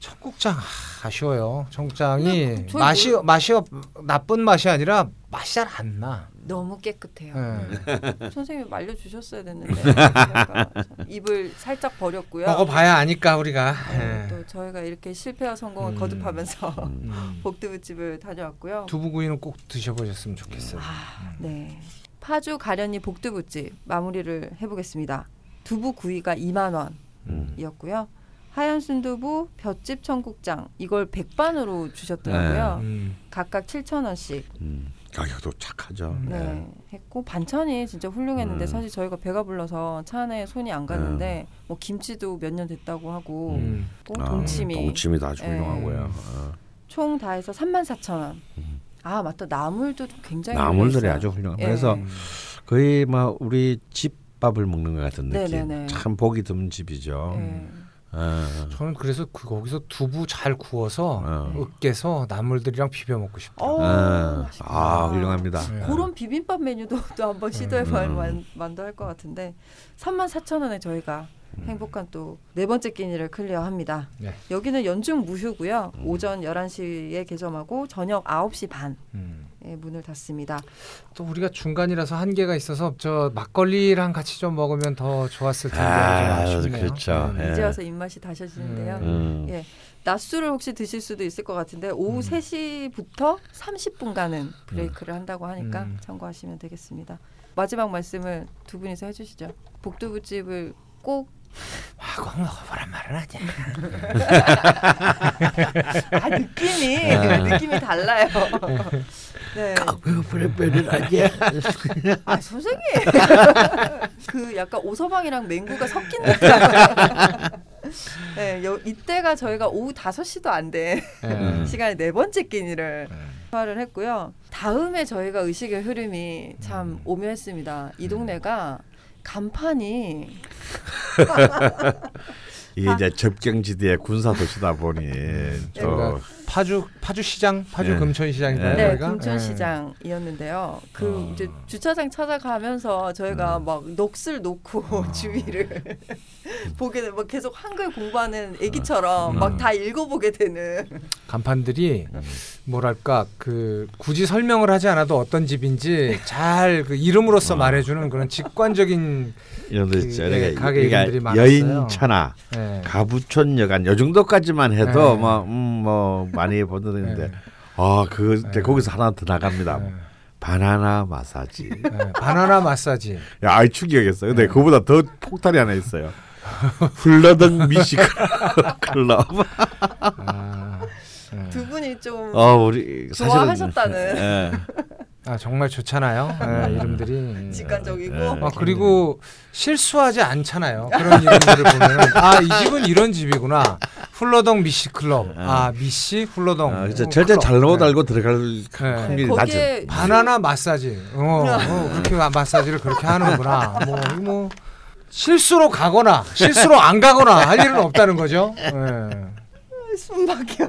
청국장 아, 아쉬워요. 청국장이 맛이 뭐- 맛이 없- 나쁜 맛이 아니라 맛이 잘 안 나. 너무 깨끗해요. 예. 선생님이 말려주셨어야 됐는데 제가 입을 살짝 버렸고요. 먹어봐야 아니까 우리가. 네, 예. 또 저희가 이렇게 실패와 성공을 음. 거듭하면서 음. 복두부집을 다녀왔고요. 두부구이는 꼭 드셔보셨으면 좋겠어요. 아, 네. 파주 가련이 복두부집 마무리를 해보겠습니다. 두부 구이가 2만 음. 원이었고요. 하얀 순두부, 볏짚 청국장 이걸 백반으로 주셨더라고요. 음. 각각 7천 원씩 음, 가격도 착하죠. 음. 네. 했고 반찬이 진짜 훌륭했는데 음. 사실 저희가 배가 불러서 차 안에 손이 안 갔는데 뭐 김치도 몇 년 됐다고 하고 음. 또 아, 동치미 아주 네. 훌륭하고요. 어. 총다 해서 3만 4천 원. 음. 아 맞다 나물도 굉장히 나물들이. 아주 훌륭해. 예. 그래서 음. 거의 뭐 우리 집밥을 먹는 것 같은 느낌. 네네네. 참 보기 드문 집이죠. 예. 어. 저는 그래서 그 거기서 두부 잘 구워서 어. 으깨서 나물들이랑 비벼 먹고 싶어요. 어, 어. 맛있겠다. 아 훌륭합니다. 네. 그런 비빔밥 메뉴도 또 한번 시도해 볼 음. 만, 만도 할 것 같은데 3만 4천 원에 저희가 행복한 또 네 번째 끼니를 클리어합니다. 네. 여기는 연중 무휴고요. 오전 11시에 개점하고 저녁 9시 반에 음. 문을 닫습니다. 또 우리가 중간이라서 한계가 있어서 저 막걸리랑 같이 좀 먹으면 더 좋았을 텐데 아, 아쉽네요. 그렇죠. 네. 예. 이제 와서 입맛이 다셔지는데요. 음. 예. 낮술을 혹시 드실 수도 있을 것 같은데 오후 음. 3시부터 30분간은 브레이크를 한다고 하니까 음. 참고하시면 되겠습니다. 마지막 말씀을 두 분이서 해주시죠. 복두부집을 꼭 아, 꼭 먹어보란 말은 아니야. 아, 느낌이 아. 느낌이 달라요. 네. 그 브레베는 아니야. 아 선생님 그 약간 오서방이랑 맹구가 섞인 느낌. 네, 여, 이때가 저희가 오후 5시도 안 돼. 예. 시간에 네 번째 끼니를 예. 소화를 했고요. 다음에 저희가 의식의 흐름이 참 음. 오묘했습니다. 이 동네가 간판이 이게 이제 접경지대의 군사 도시다 보니 저 그러니까 파주 파주 시장, 파주 네. 금천 시장인가요? 네, 네, 여기가? 금천 시장이었는데요. 그 어. 이제 주차장 찾아가면서 저희가 막 넋을 놓고 어. 주위를 보게 되- 막 계속 한글 공부하는 애기처럼 어. 막다 읽어보게 되는. 간판들이 뭐랄까 그 굳이 설명을 하지 않아도 어떤 집인지 잘 그 이름으로써 말해주는 그런 직관적인 이런 데 그, 있죠. 예, 가게 이름들이 많았어요. 여인차나 예. 가부촌 여관 요 정도까지만 해도 네. 뭐, 음, 뭐 많이 보는데 네. 아그 네. 거기서 하나 더 나갑니다. 예. 바나나 마사지. 예, 바나나 마사지. 야, 아이 충격했어요. 근데 네. 그보다 더 폭탄이 하나 있어요. 훌러덩 미식 클럽. 아, 예. 두 분이 좀어 우리 좋아하셨다는. 예. 아, 정말 좋잖아요. 예, 이름들이. 직관적이고 네. 아, 그리고 실수하지 않잖아요. 그런 이름들을 보면은 아, 이 집은 이런 집이구나. 훌러덩 미시 클럽. 아, 미시 훌러덩. 아, 어, 절대. 잘못 네. 알고 들어갈 네. 확률이 낮죠. 거기에 바나나 마사지. 어, 어, 그렇게 마사지를 그렇게 하는구나. 뭐, 이거 뭐 실수로 가거나 실수로 안 가거나 할 일은 없다는 거죠. 예. 숨 막혀.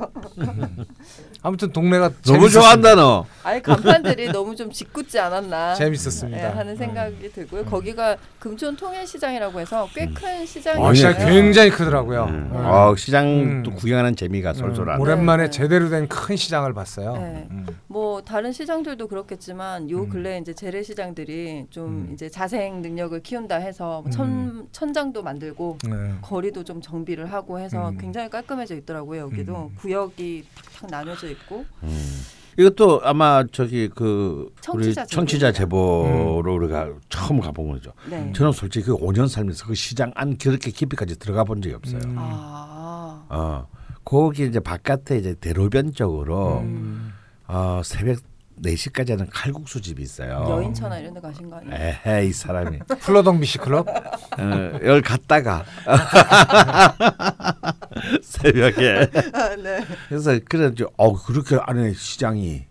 아무튼 동네가 너무. 좋아한다 너. 아예 간판들이 너무 좀 짓궂지 않았나. 재밌었습니다. 예, 하는 생각이 들고요. 거기가 금촌 통일시장이라고 해서 꽤 큰 시장이에요. 아니, 굉장히 크더라고요. 음. 예. 어, 시장 음. 또 구경하는 재미가. 음, 오랜만에 네, 네. 제대로 된 큰 시장을 봤어요. 네. 음. 뭐 다른 시장들도 그렇겠지만 요 음. 근래 이제 재래시장들이 좀 음. 이제 자생 능력을 키운다 해서 뭐천 천장도 만들고 네. 거리도 좀 정비를 하고 해서 음. 굉장히 깔끔해져 있더라고요. 여기도 음. 구역이 탁탁 나눠져 있고 음. 이것도 아마 저기 그 우리 청취자 청취자 제보입니다. 제보로 우리가 처음 가본 거죠. 네. 저는 솔직히 그 5년 살면서 그 시장 안 그렇게 깊이까지 들어가 본 적이 없어요. 음. 아. 어, 거기 이제 바깥에 이제 대로변 쪽으로 음. 어, 새벽 4시까지 하는 칼국수 집이 있어요. 여인천하 이런 데 가신 거 아니에요? 에헤 이 사람이 플러덩 미시 클럽. 어, 여기 갔다가 새벽에 아, 네. 그래서 그래 어 그렇게 안에 시장이 시-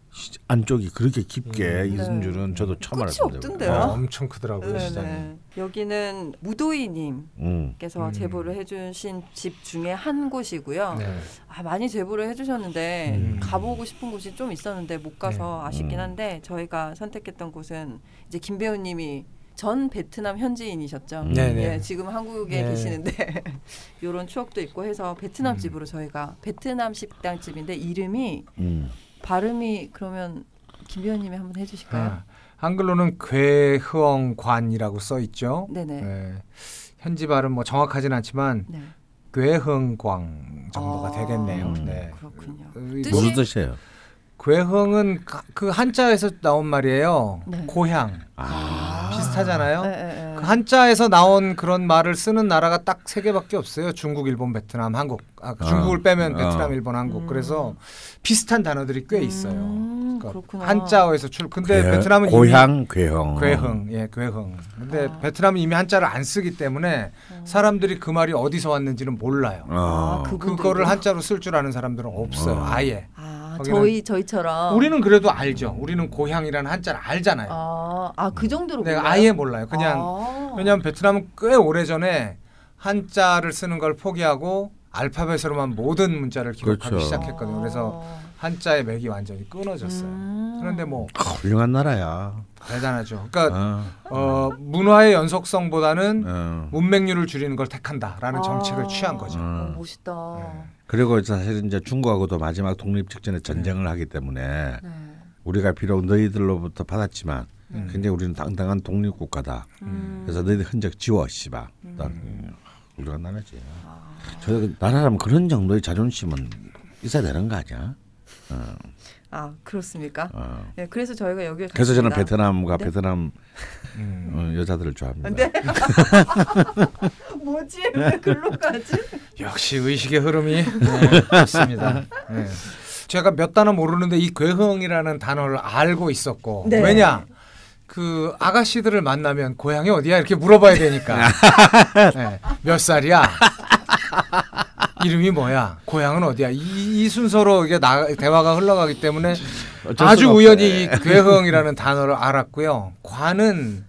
안쪽이 그렇게 깊게 음. 있은 네. 줄은 저도 처음. 없던데요? 어, 엄청 크더라고요 시장이. 네네. 여기는 무도이님 음. 께서 음. 제보를 해주신 집 중에 한 곳이고요. 네. 아, 많이 제보를 해주셨는데 음. 가보고 싶은 곳이 좀 있었는데 못 가서 아쉽긴 음. 한데 저희가 선택했던 곳은 이제 김 배우님이 전 베트남 현지인이셨죠. 음. 네네. 예, 지금 한국에 네. 계시는데 이런 추억도 있고 해서 베트남 음. 집으로 저희가 베트남 식당 집인데 이름이 음. 발음이 그러면 김 배우님이 한번 해주실까요? 아, 한글로는 괴흥관이라고 써 있죠. 네네. 네. 현지 발음 뭐 정확하진 않지만 네. 괴흥광 정도가 아, 되겠네요. 음. 네. 그렇군요. 이 뜻이- 무슨 뜻이에요? 괴흥은 가- 그 한자에서 나온 말이에요. 네. 고향 아, 비슷하잖아요. 네, 네, 네. 그 한자에서 나온 그런 말을 쓰는 나라가 딱 세 개밖에 없어요. 중국, 일본, 베트남, 한국. 아, 어. 중국을 빼면 베트남, 어. 일본, 한국. 음. 그래서 비슷한 단어들이 꽤 있어요. 음, 그러니까. 한자어에서 출. 근데 괴- 베트남은 고향 괴흥. 괴흥, 예, 괴흥. 근데 아. 베트남은 이미 한자를 안 쓰기 때문에 사람들이 그 말이 어디서 왔는지는 몰라요. 어. 아, 그- 그분들도? 그거를 한자로 쓸 줄 아는 사람들은 없어요. 어. 아예. 아, 저희 저희처럼 우리는 그래도 알죠. 우리는 고향이라는 한자를 알잖아요. 아, 아, 그 정도로 내가 몰라요? 아예 몰라요. 그냥 아. 왜냐하면 베트남은 꽤 오래 전에 한자를 쓰는 걸 포기하고 알파벳으로만 모든 문자를 기록하기 그렇죠. 시작했거든요. 그래서 한자의 맥이 완전히 끊어졌어요. 음. 그런데 뭐 아, 훌륭한 나라야. 대단하죠. 그러니까 어, 어, 문화의 연속성보다는 어. 문맹률을 줄이는 걸 택한다라는 아. 정책을 취한 거죠. 어, 음. 멋있다. 네. 그리고 사실 이제 중국하고도 마지막 독립 직전에 전쟁을 하기 때문에 네. 우리가 비록 너희들로부터 받았지만 음. 굉장히 우리는 당당한 독립 국가다. 음. 그래서 너희들 흔적 지워 씨바. 난 음, 훌륭한 나라지. 아. 저 나라라면 그런 정도의 자존심은 있어야 되는 거 아니야? 어, 아, 그렇습니까? 어. 네, 그래서 저희가 여기를 그래서 저는. 베트남과 네? 베트남 음. 어, 여자들을 좋아합니다. 네. 뭐지? 왜 글로 가지? 역시 의식의 흐름이 네, 있습니다. 네. 제가 몇 단어 모르는데 이 괴흥이라는 단어를 알고 있었고 네. 왜냐 그 아가씨들을 만나면 고향이 어디야 이렇게 물어봐야 되니까 네. 몇 살이야 이름이 뭐야? 고향은 어디야? 이, 이 순서로 이게 나, 대화가 흘러가기 때문에 아주 우연히 이 괴흥이라는 단어를 알았고요. 관은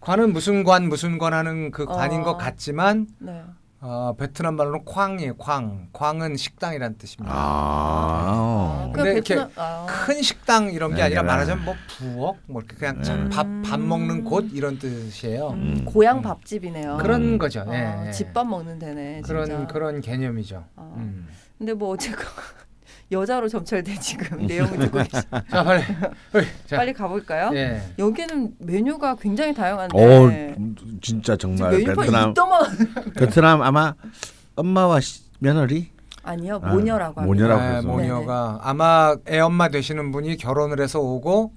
관은 무슨 관 무슨 관 하는 그 관인 어. 것 같지만 네. 어, 베트남 말로는 쾅이에요. 광. 광은 식당이란 뜻입니다. 아. 그 근데 이렇게 베트남- 아. 큰 식당 이런 게 네, 아니라 네. 말하자면 뭐 부엌 뭐 이렇게 그냥 참밥밥 먹는 곳 이런 뜻이에요. 음, 음. 고향 밥집이네요. 그런 거죠. 예, 어, 예. 집밥 먹는 데네. 그런 진짜. 그런 개념이죠. 어. 음. 근데 뭐 어쨌건 여자로 점철돼 지금 내용을 듣고 계시. 자 빨리 어이, 자, 빨리 가볼까요? 예. 여기는 메뉴가 굉장히 다양한데. 오 진짜 지금 정말 베트남 베트남 아마 엄마와 시- 며느리 아니요 아, 모녀라고 합니다. 모녀라고 네, 해서. 모녀가 아마 애 엄마 되시는 분이 결혼을 해서 오고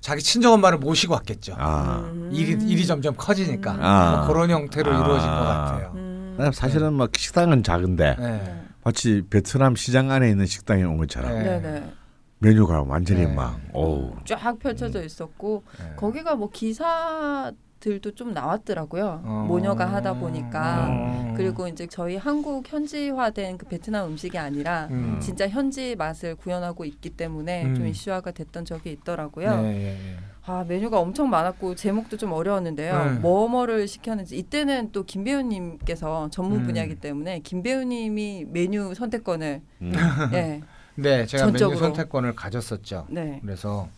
자기 친정 엄마를 모시고 왔겠죠. 아 음. 일이 일이 점점 커지니까 아. 뭐 그런 형태로 아. 이루어진 것 같아요. 음. 사실은 막 식당은 작은데 네. 마치 베트남 시장 안에 있는 식당에 온 것처럼 네. 메뉴가 완전히 네. 막 어우 쫙 펼쳐져 있었고 네. 거기가 뭐 기사 들도 좀 나왔더라고요. 어. 모녀가 하다 보니까 어. 그리고 이제 저희 한국 현지화된 그 베트남 음식이 아니라 음. 진짜 현지 맛을 구현하고 있기 때문에 음. 좀 이슈화가 됐던 적이 있더라고요. 네, 예, 예. 아 메뉴가 엄청 많았고 제목도 좀 어려웠는데요. 음. 뭐뭐를 시켰는지 이때는 또 김배우님께서 전문 음. 분야이기 때문에 김배우님이 메뉴 선택권을 음. 예, 네, 제가 전적으로. 메뉴 선택권을 가졌었죠. 네. 그래서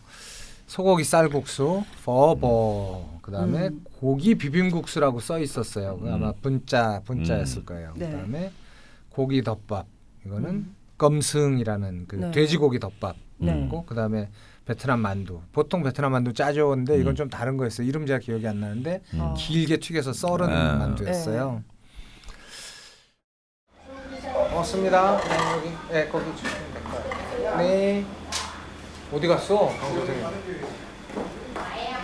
소고기 쌀국수, 퍼버, 그다음에 음. 고기 비빔국수라고 써 있었어요. 그 아마 분자 분자였을 음. 거예요. 네. 그다음에 고기 덮밥. 이거는 음. 검승이라는 그 네. 돼지고기 덮밥. 네. 있고 그다음에 베트남 만두. 보통 베트남 만두 짜져오는데 이건 음. 좀 다른 거였어요. 이름 제가 기억이 안 나는데 음. 어. 길게 튀겨서 썰은 아. 만두였어요. 고맙습니다. 네, 여기, 네, 거기 주시면 될 거예요. 네. 어디 갔어? 강 선생님.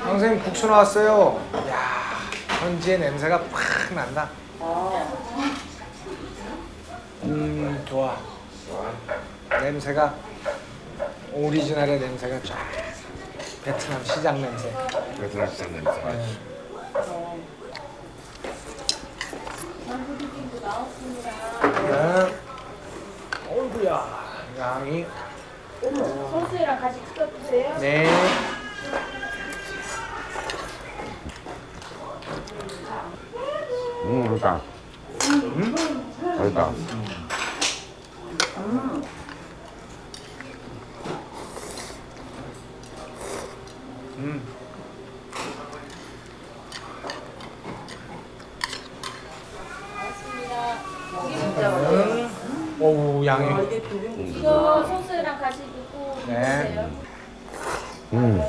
강 선생님 국수 나왔어요. 야, 현지의 냄새가 팍 난다. 음, 좋아. 좋아. 냄새가 오리지널의 냄새가 쫙. 베트남 시장 냄새. 베트남 시장 냄새 네. 네. 어이구야, 양이. 소스랑 같이 찍어 주세요. 네. 음 그렇다 음 맛있다 음. 음. 오우 양이. 이거 소스랑 같이 넣고 네. 음.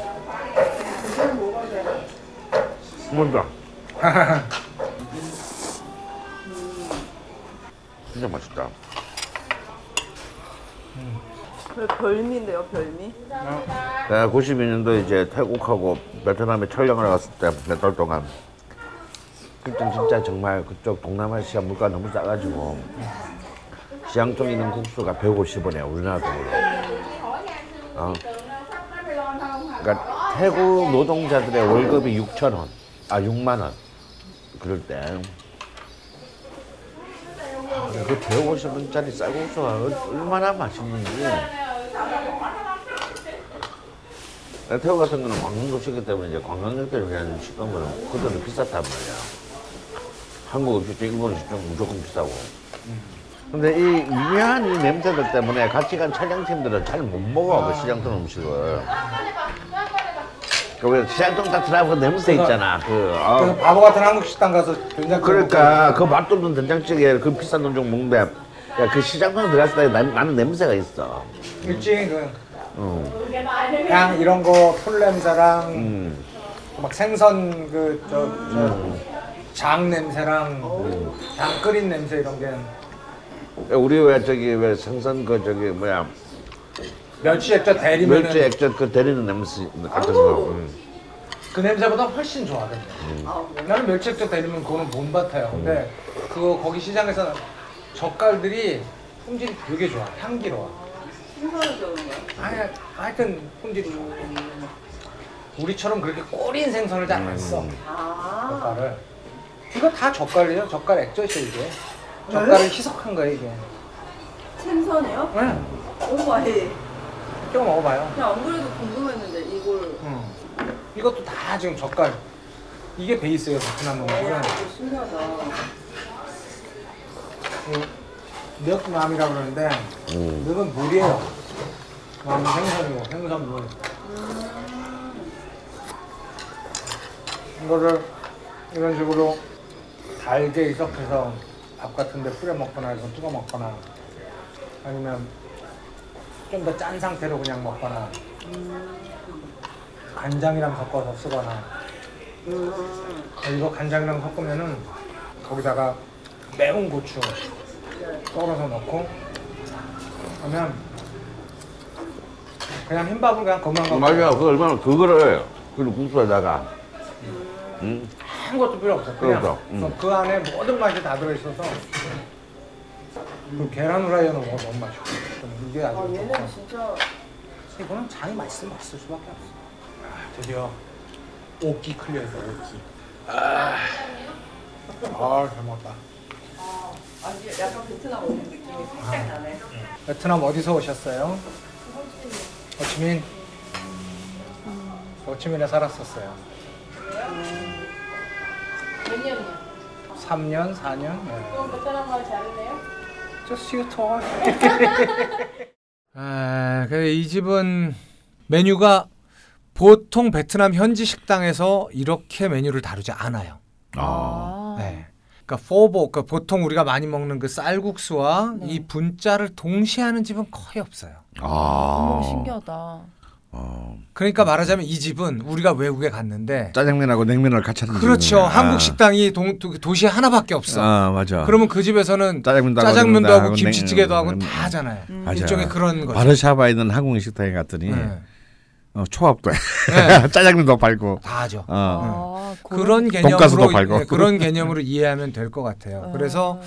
맛있다 진짜 맛있다 별미인데요, 별미. 내가 92년도 이제 태국하고 베트남에 촬영을 갔을 때 몇 달 동안. 그때 진짜 정말 그쪽 동남아시아 물가 너무 싸가지고 시장 쪽에 있는 국수가 150원이야 우리나라 돈으로. 어. 그러니까 태국 노동자들의 월급이 6천 원, 아 6만 원. 그럴 때. 아, 그 150원짜리 쌀국수가 얼- 얼마나 맛있는지 태국 같은 거는 관광도시기 때문에 이제 관광객들이 그냥 식당 거는 그들은 비쌌단 말이야. 한국 음식도 일본 음식도 무조건 비싸고. 근데 이 미묘한 이 냄새들 때문에 같이 간 촬영팀들은 잘 못 먹어 그 시장통 음식을. 그 시장통 다 들어가고 그 냄새 있잖아. 그그 아, 바보 같은 한국 식당 가서 된장찌개 그러니까 그 맛도 없는 된장찌개 그 비싼 돈 주고 먹는데 야, 그 시장통 들어갔을 때 나- 나는 냄새가 있어. 있지 그 응. 그냥 이런 거 풀 냄새랑 음. 막 생선 그저장 냄새랑 장 끓인 냄새 이런 게 야, 우리 왜 저기 왜 생선 그 저기 뭐야 멸치 액젓 대리면 멸치 액젓 그 데리는 냄새 같은 거. 음. 그 냄새보다 훨씬 좋아 근데 옛날에 멸치 액젓 대리면 그거는 못 맡아요 근데 그거 거기 시장에서 젓갈들이 품질이 되게 좋아 향기로워. 아니 하여튼 품질이 좋아. 우리처럼 그렇게 꼬린 생선을 잘 안써 젓갈을. 이거 다 젓갈이에요 젓갈 액젓이에요 이게. 젓갈을 희석한 거예요 이게. 생선이요? 응 오마이. 끼워 먹어봐요. 그냥 안 그래도 궁금했는데 이걸. 응. 이것도 다 지금 젓갈. 이게 베이스예요 베트남 음식은. 늑맘이라고 그러는데 음. 늑은 물이에요. 맘은 생선이고 생선 물. 이거를 이런 식으로 달게 이석해서 밥 같은데 뿌려 먹거나 이건 찍어 먹거나 아니면 좀 더 짠 상태로 그냥 먹거나 간장이랑 섞어서 쓰거나 이거 간장이랑 섞으면은 거기다가 매운 고추 썰어서 넣고 그러면 그냥 흰밥을 그냥 그만 갖고 맞아요. 그 얼마나 그거를 그리고 국수에다가 음. 아무것도 필요 없어. 그냥 그렇죠. 음. 그 안에 모든 맛이 다 들어있어서 그 계란 후라이는 먹어 너무 맛있고 좀 이게 아주 좋고 진짜 이거는 장이 맛있으면 맛있을 수밖에 없어. 아, 드디어 오끼 클리어했어 오끼. 아, 아잘 먹었다. 아, 이게 약간 베트남 오는 느낌이 살짝 나네. 베트남 어디서 오셨어요? 호치민. 호치민에 살았었어요. 몇 년이요? 3년, 4년. 네. 그럼 베트남 말 잘하네요? Just you talk. 아, 그래 이 집은 메뉴가 보통 베트남 현지 식당에서 이렇게 메뉴를 다루지 않아요. 아. 네. 그러니까 포보, 그러니까 보통 우리가 많이 먹는 그 쌀국수와 네. 이 분짜를 동시에 하는 집은 거의 없어요. 아. 어머 신기하다. 어. 그러니까 말하자면 이 집은 우리가 외국에 갔는데 짜장면하고 냉면을 같이 하는 그렇죠. 집이구나. 한국 식당이 동, 도, 도시에 하나밖에 없어. 아 맞아. 그러면 그 집에서는 짜장면도 하고 짜장면도 냉면도 하고 하고 김치찌개도 냉- 하고 음. 다 하잖아요. 맞아. 일종의 그런 거죠. 바르샤바에 있는 한국 식당에 갔더니 네. 어, 초밥도 해. 네. 짜장면도 팔고. 다 하죠. 어. 아, 그런 개념으로 팔고. 예, 그런 개념으로 이해하면 될 것 같아요. 아. 그래서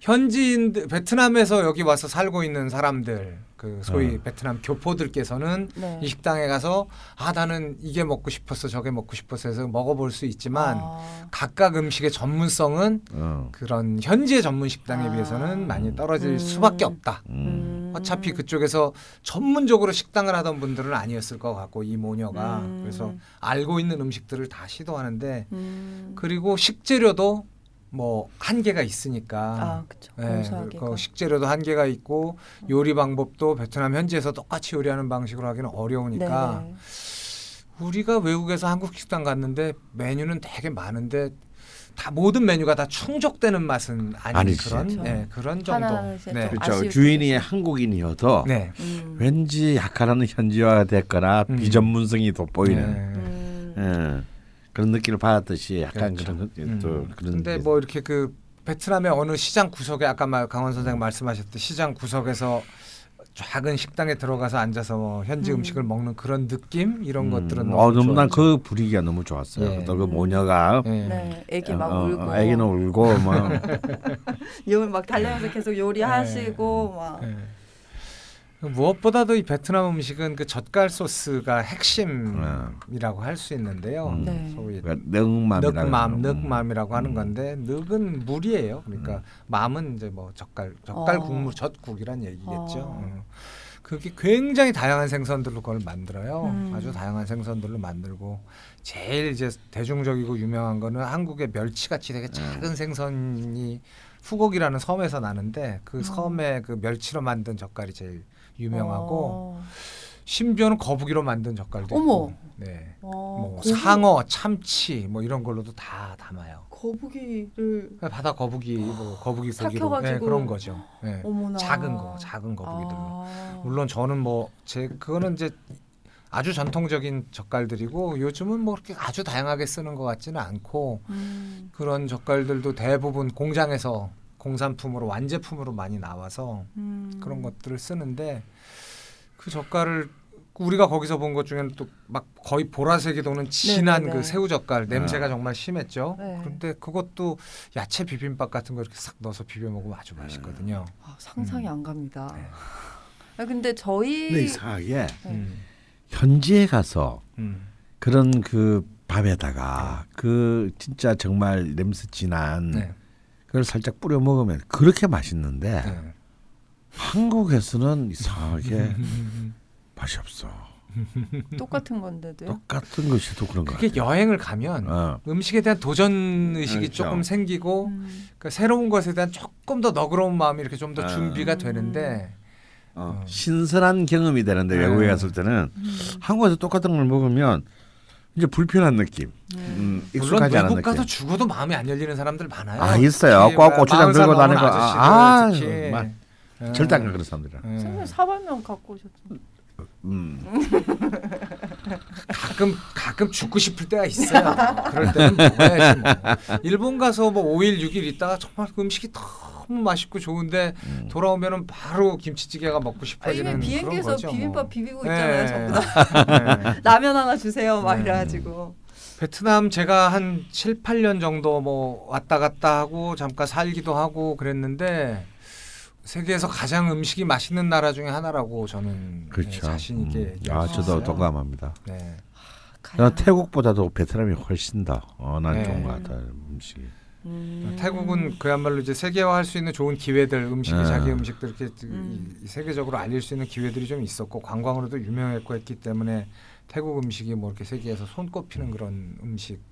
현지인들 베트남에서 여기 와서 살고 있는 사람들 그 소위 어. 베트남 교포들께서는 네. 이 식당에 가서 아 나는 이게 먹고 싶었어 저게 먹고 싶었어 해서 먹어볼 수 있지만 아. 각각 음식의 전문성은 어. 그런 현지의 전문 식당에 아. 비해서는 많이 떨어질 음. 수밖에 없다. 음. 음. 어차피 그쪽에서 전문적으로 식당을 하던 분들은 아니었을 것 같고 이 모녀가 음. 그래서 알고 있는 음식들을 다 시도하는데 음. 그리고 식재료도 뭐 한계가 있으니까 아, 그렇죠. 예. 그 식재료도 한계가 있고 요리 방법도 베트남 현지에서 똑같이 요리하는 방식으로 하기는 어려우니까 네네. 우리가 외국에서 한국 식당 갔는데 메뉴는 되게 많은데 다 모든 메뉴가 다 충족되는 맛은 아닌 아니지. 그런 그렇죠. 네, 그런 정도. 네. 좀 그렇죠. 주인이 한국인이어도 네. 음. 왠지 약간은 현지화가 됐거나 음. 비전문성이 돋보이는 네. 음. 예. 그런 느낌을 받았듯이 약간 그렇죠. 그런 음. 또 그런 근데 게- 뭐 이렇게 그 베트남의 어느 시장 구석에 아까 말 강원 선생 말씀하셨듯이 시장 구석에서 작은 식당에 들어가서 앉아서 뭐 현지 음. 음. 식을 먹는 그런 느낌 이런 음, 것들은 어, 너무 너무 난. 그 분위기가 너무 좋았어요. 예. 또그 모녀가 예. 네, 애기 막 어, 울고. 어, 애기는 울고 뭐 요- 막 달려가서 계속 요리하시고 막. 예. 무엇보다도 이 베트남 음식은 그 젓갈 소스가 핵심이라고 할 수 있는데요. 음. 네. 소위 그러니까 늑맘이라고 늑맘. 늑맘이라고 하는 음. 건데 늑은 물이에요. 그러니까 맘은 이제 뭐 젓갈, 젓갈 어. 국물, 젓국이란 얘기겠죠. 어. 음. 그게 굉장히 다양한 생선들로 그걸 만들어요. 음. 아주 다양한 생선들로 만들고 제일 이제 대중적이고 유명한 거는 한국의 멸치같이 되게 작은 생선이 후곡이라는 섬에서 나는데 그 음. 섬의 그 멸치로 만든 젓갈이 제일 유명하고 어. 심지어는 거북이로 만든 젓갈도 어머. 있고 네. 어, 뭐 거북- 상어, 참치 뭐 이런 걸로도 다 담아요. 거북이를 바다 거북이, 뭐 거북이 고기로. 네, 그런 거죠. 네. 어머나. 작은 거, 작은 거북이들로. 아. 물론 저는 뭐 제 그거는 이제 아주 전통적인 젓갈들이고 요즘은 뭐 그렇게 아주 다양하게 쓰는 것 같지는 않고 음. 그런 젓갈들도 대부분 공장에서 공산품으로 완제품으로 많이 나와서 음. 그런 것들을 쓰는데 그 젓갈을 우리가 거기서 본 것 중에는 또 막 거의 보라색이 도는 진한 네네네. 그 새우 젓갈 냄새가 아. 정말 심했죠. 네. 그런데 그것도 야채 비빔밥 같은 거 이렇게 싹 넣어서 비벼 먹으면 아주 맛있거든요. 아, 상상이 음. 안 갑니다. 네. 아, 근데 저희 근데 이상하게 네. 음. 현지에 가서 음. 그런 그 밥에다가 그 진짜 정말 냄새 진한 네. 그걸 살짝 뿌려 먹으면 그렇게 맛있는데 네. 한국에서는 이상하게 맛이 없어. 똑같은 건데도요. 똑같은 것이 또 그런 거 그게 여행을 가면 어. 음식에 대한 도전 의식이 그렇죠. 조금 생기고 음. 그 새로운 것에 대한 조금 더 너그러운 마음이 이렇게 좀더 아. 준비가 되는데 어. 신선한 경험이 되는데 네. 외국에 갔을 때는 한국에서 똑같은 걸 먹으면 이제 불편한 느낌, 음, 물론 익숙하지 않은 외국 느낌. 가서 죽어도 마음이 안 열리는 사람들 많아요. 아, 있어요. 꼭뭐 고추장 들고 다니고. 아저씨들 아, 특히. 정말. 음. 절대 안가 그런 사람들은. 음. 선생님 사발면 갖고 오셨죠. 음. 가끔 가끔 죽고 싶을 때가 있어요. 그럴 때는 먹어야지 뭐. 일본 가서 뭐 5일 6일 있다가 정말 그 음식이 너무 맛있고 좋은데 돌아오면은 바로 김치찌개가 먹고 아, 싶어지는 이미 비행기에서 거죠, 비빔밥 뭐. 비비고 네. 있잖아요. 전부 다 네. 라면 하나 주세요. 막 네. 이래가지고. 베트남 제가 한 7, 8년 정도 뭐 왔다 갔다 하고 잠깐 살기도 하고 그랬는데 세계에서 가장 음식이 맛있는 나라 중에 하나라고 저는 그렇죠. 네, 자신 있게 음. 아, 수 저도. 동감합니다. 네. 저는 태국보다도 베트남이 훨씬 더 어, 난 네. 좋은 것 같아요 음식이. 음. 태국은 그야말로 이제 세계화할 수 있는 좋은 기회들 음식이 네. 자기 음식들 이렇게 이- 음. 이 세계적으로 알릴 수 있는 기회들이 좀 있었고 관광으로도 유명했고 했기 때문에 태국 음식이 뭐 이렇게 세계에서 손꼽히는 그런 음식이라고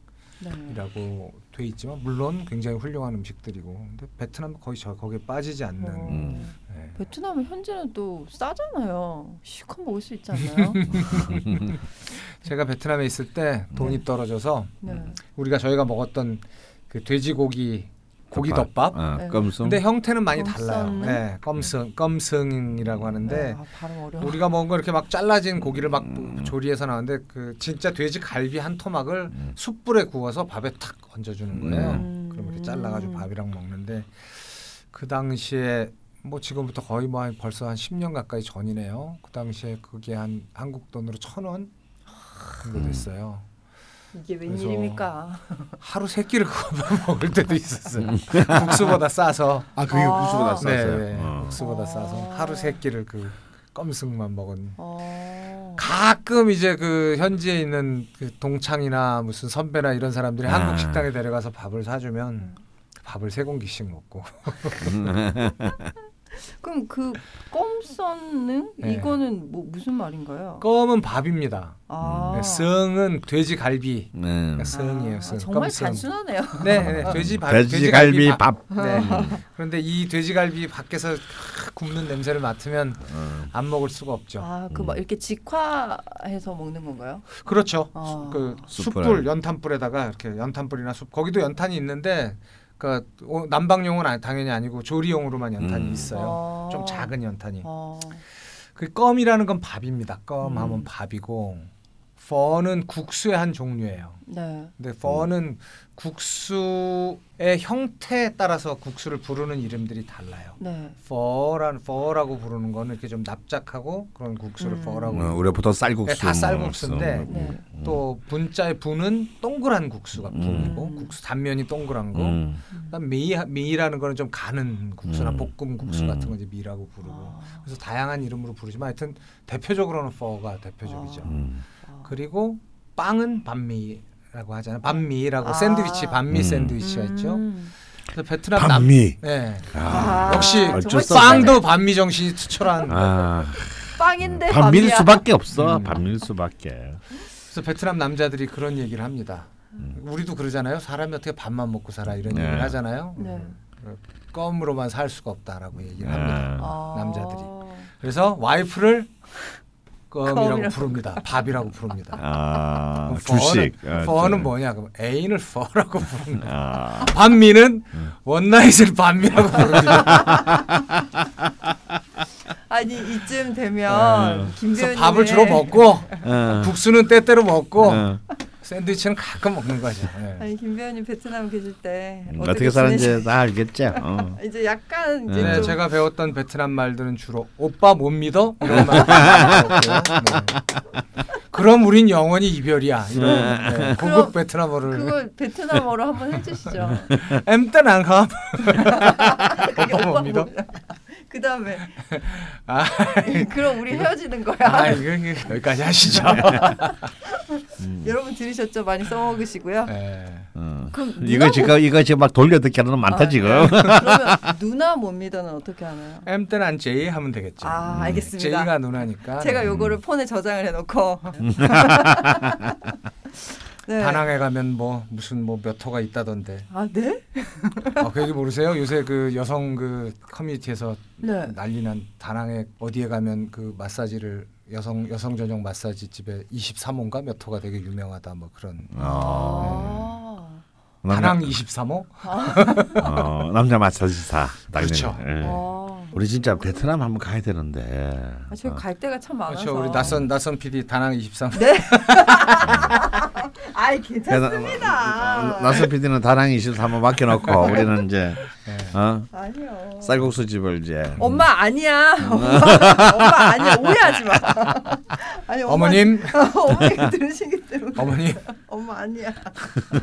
네. 돼 있지만 물론 굉장히 훌륭한 음식들이고 근데 베트남은 거의 저 거기에 빠지지 않는 어. 음. 네. 베트남은 현지는 또 싸잖아요. 실컷 먹을 수 있지 않나요? 제가 베트남에 있을 때 돈이 떨어져서 네. 우리가 저희가 먹었던 그 돼지고기 고기 덮밥 어, 네. 근데 형태는 많이 껌 달라요. 네, 껌승 껌승이라고 하는데 네, 아. 우리가 먹은 거 이렇게 막 잘라진 고기를 막 음. 조리해서 나왔는데 그 진짜 돼지 갈비 한 토막을 음. 숯불에 구워서 밥에 탁 얹어주는 거예요. 음. 그럼 이렇게 잘라가지고 밥이랑 먹는데 그 당시에 뭐 지금부터 거의 뭐 한 벌써 한 10년 가까이 전이네요. 그 당시에 그게 한 한국 돈으로 천 원 정도 됐어요. 이게 웬일입니까? 하루 세 끼를 그거만 먹을 때도 있었어요. 국수보다 싸서. 아 그게 아. 국수보다 네, 쌌어요. 네. 어. 국수보다 아. 싸서 하루 세 끼를 그 껌승만 먹은. 어. 가끔 이제 그 현지에 있는 그 동창이나 무슨 선배나 이런 사람들이 아. 한국 식당에 데려가서 밥을 사주면 밥을 세 공기씩 먹고 그럼 그 껌썬는 네. 이거는 뭐 무슨 말인가요? 껌은 밥입니다. 아. 네, 성은 돼지 갈비. 네. 성이에요. 아, 성. 정말 껌성. 단순하네요. 네, 네, 돼지 밥. 돼지갈비 밥. 네. 그런데 이 돼지갈비 밖에서 굽는 냄새를 맡으면 어. 안 먹을 수가 없죠. 아, 그막 이렇게 직화해서 먹는 건가요? 그렇죠. 아. 그 숯불. 숯불 연탄불에다가 이렇게 연탄불이나 숯 거기도 연탄이 있는데 그 난방용은 아- 당연히 아니고 조리용으로만 연탄이 음. 있어요. 어. 좀 작은 연탄이. 어. 그 껌이라는 건 밥입니다. 껌 음. 하면 밥이고 퍼는 국수의 한 종류예요. 네. 근데 퍼는 국수의 형태에 따라서 국수를 부르는 이름들이 달라요. 네. 퍼란 퍼라고 부르는 거는 이렇게 좀 납작하고 그런 국수를 음. 퍼라고. 어, 우리가 보통 쌀국수. 네, 다 쌀국수인데 뭐, 네. 또 분자의 분은 동그란 국수가 음. 분이고 음. 국수 단면이 동그란 거. 음. 그다음 미 미라는 거는 좀 가는 국수나 음. 볶음 국수 음. 같은 거 이제 미라고 부르고. 아. 그래서 다양한 이름으로 부르지만 하여튼 대표적으로는 퍼가 대표적이죠. 음. 아. 그리고 빵은 반미 라고 하잖아요. 반미라고 아. 샌드위치 반미 음. 샌드위치가 있죠. 음. 그래서 베트남 남 반미. 네. 아, 역시. 빵도 반미 정신이 투철한. 아, 빵인데 반밀 밥이야. 수밖에 없어. 음. 반밀 수밖에. 그래서 베트남 남자들이 그런 얘기를 합니다. 우리도 그러잖아요. 사람이 어떻게 밥만 먹고 살아 이런 네. 얘기를 하잖아요. 네. 껌으로만 살 수가 없다라고 얘기를 합니다. 네. 아. 남자들이. 그래서 와이프를 껌이라고. 부릅니다. 밥이라고 부릅니다. 아, 주식. 아, 퍼는 저- 뭐냐? 그럼 애인을 퍼라고 부릅니다. 아, 반미는 원나잇을 반미라고 부릅니다. 아니 이쯤 되면 네. 그래서 밥을 주로 먹고 어. 국수는 때때로 먹고 어. 샌드위치는 가끔 먹는 거죠. 예. 아니 김배우님 베트남 계실 때 음, 어떻게 사는지 다 알겠죠. 어. 이제 약간 이제 네, 좀 제가 배웠던 베트남 말들은 주로 오빠 못 믿어 이런 말. 네. 그럼 우린 영원히 이별이야 이런 네, 고급 그럼 베트남어를 그걸 베트남어로 한번 해주시죠. 엠tân 안 가. 그게 오빠 못 믿어? 그 다음에 아, 그럼 우리 헤어지는 거야. 아 여기까지 하시죠. 음. 여러분 들으셨죠? 많이 써먹으시고요. 네. 어. 그럼 누나 이거 지금 이거 지금 막 돌려 듣기 하는 많다 아, 지금. 네. 그러면 누나 못 믿어는 어떻게 하나요? M 때는 J 하면 되겠죠. 아 알겠습니다. J가 누나니까. 제가 요거를 폰에 저장을 해놓고 네. 다낭에 가면 뭐 무슨 뭐 몇 호가 있다던데. 아 네? 아, 그 얘기 모르세요? 요새 그 여성 그 커뮤니티에서 네. 난리난 다낭에 어디에 가면 그 마사지를 여성 여성 전용 마사지 집에 23호인가 몇 호가 되게 유명하다 뭐 그런 어, 아. 다낭 23호? 어, 남자 마사지사. 당연히. 그렇죠. 예. 아. 우리 진짜 베트남 한번 가야 되는데. 아, 저갈 데가 참 많아서. 그렇죠. 우리 낯선 낯선 PD 다낭 23호. 네. 아이 괜찮습니다. 나스 PD는 다낭 23호 맡겨놓고 우리는 이제 네. 어? 아니요. 쌀국수 집을 이제 엄마 아니야. 엄마 아니야. 오해하지 마. 아니 엄마, 어머님, 어머니가 들으시기 때문에 어머니 엄마 아니야.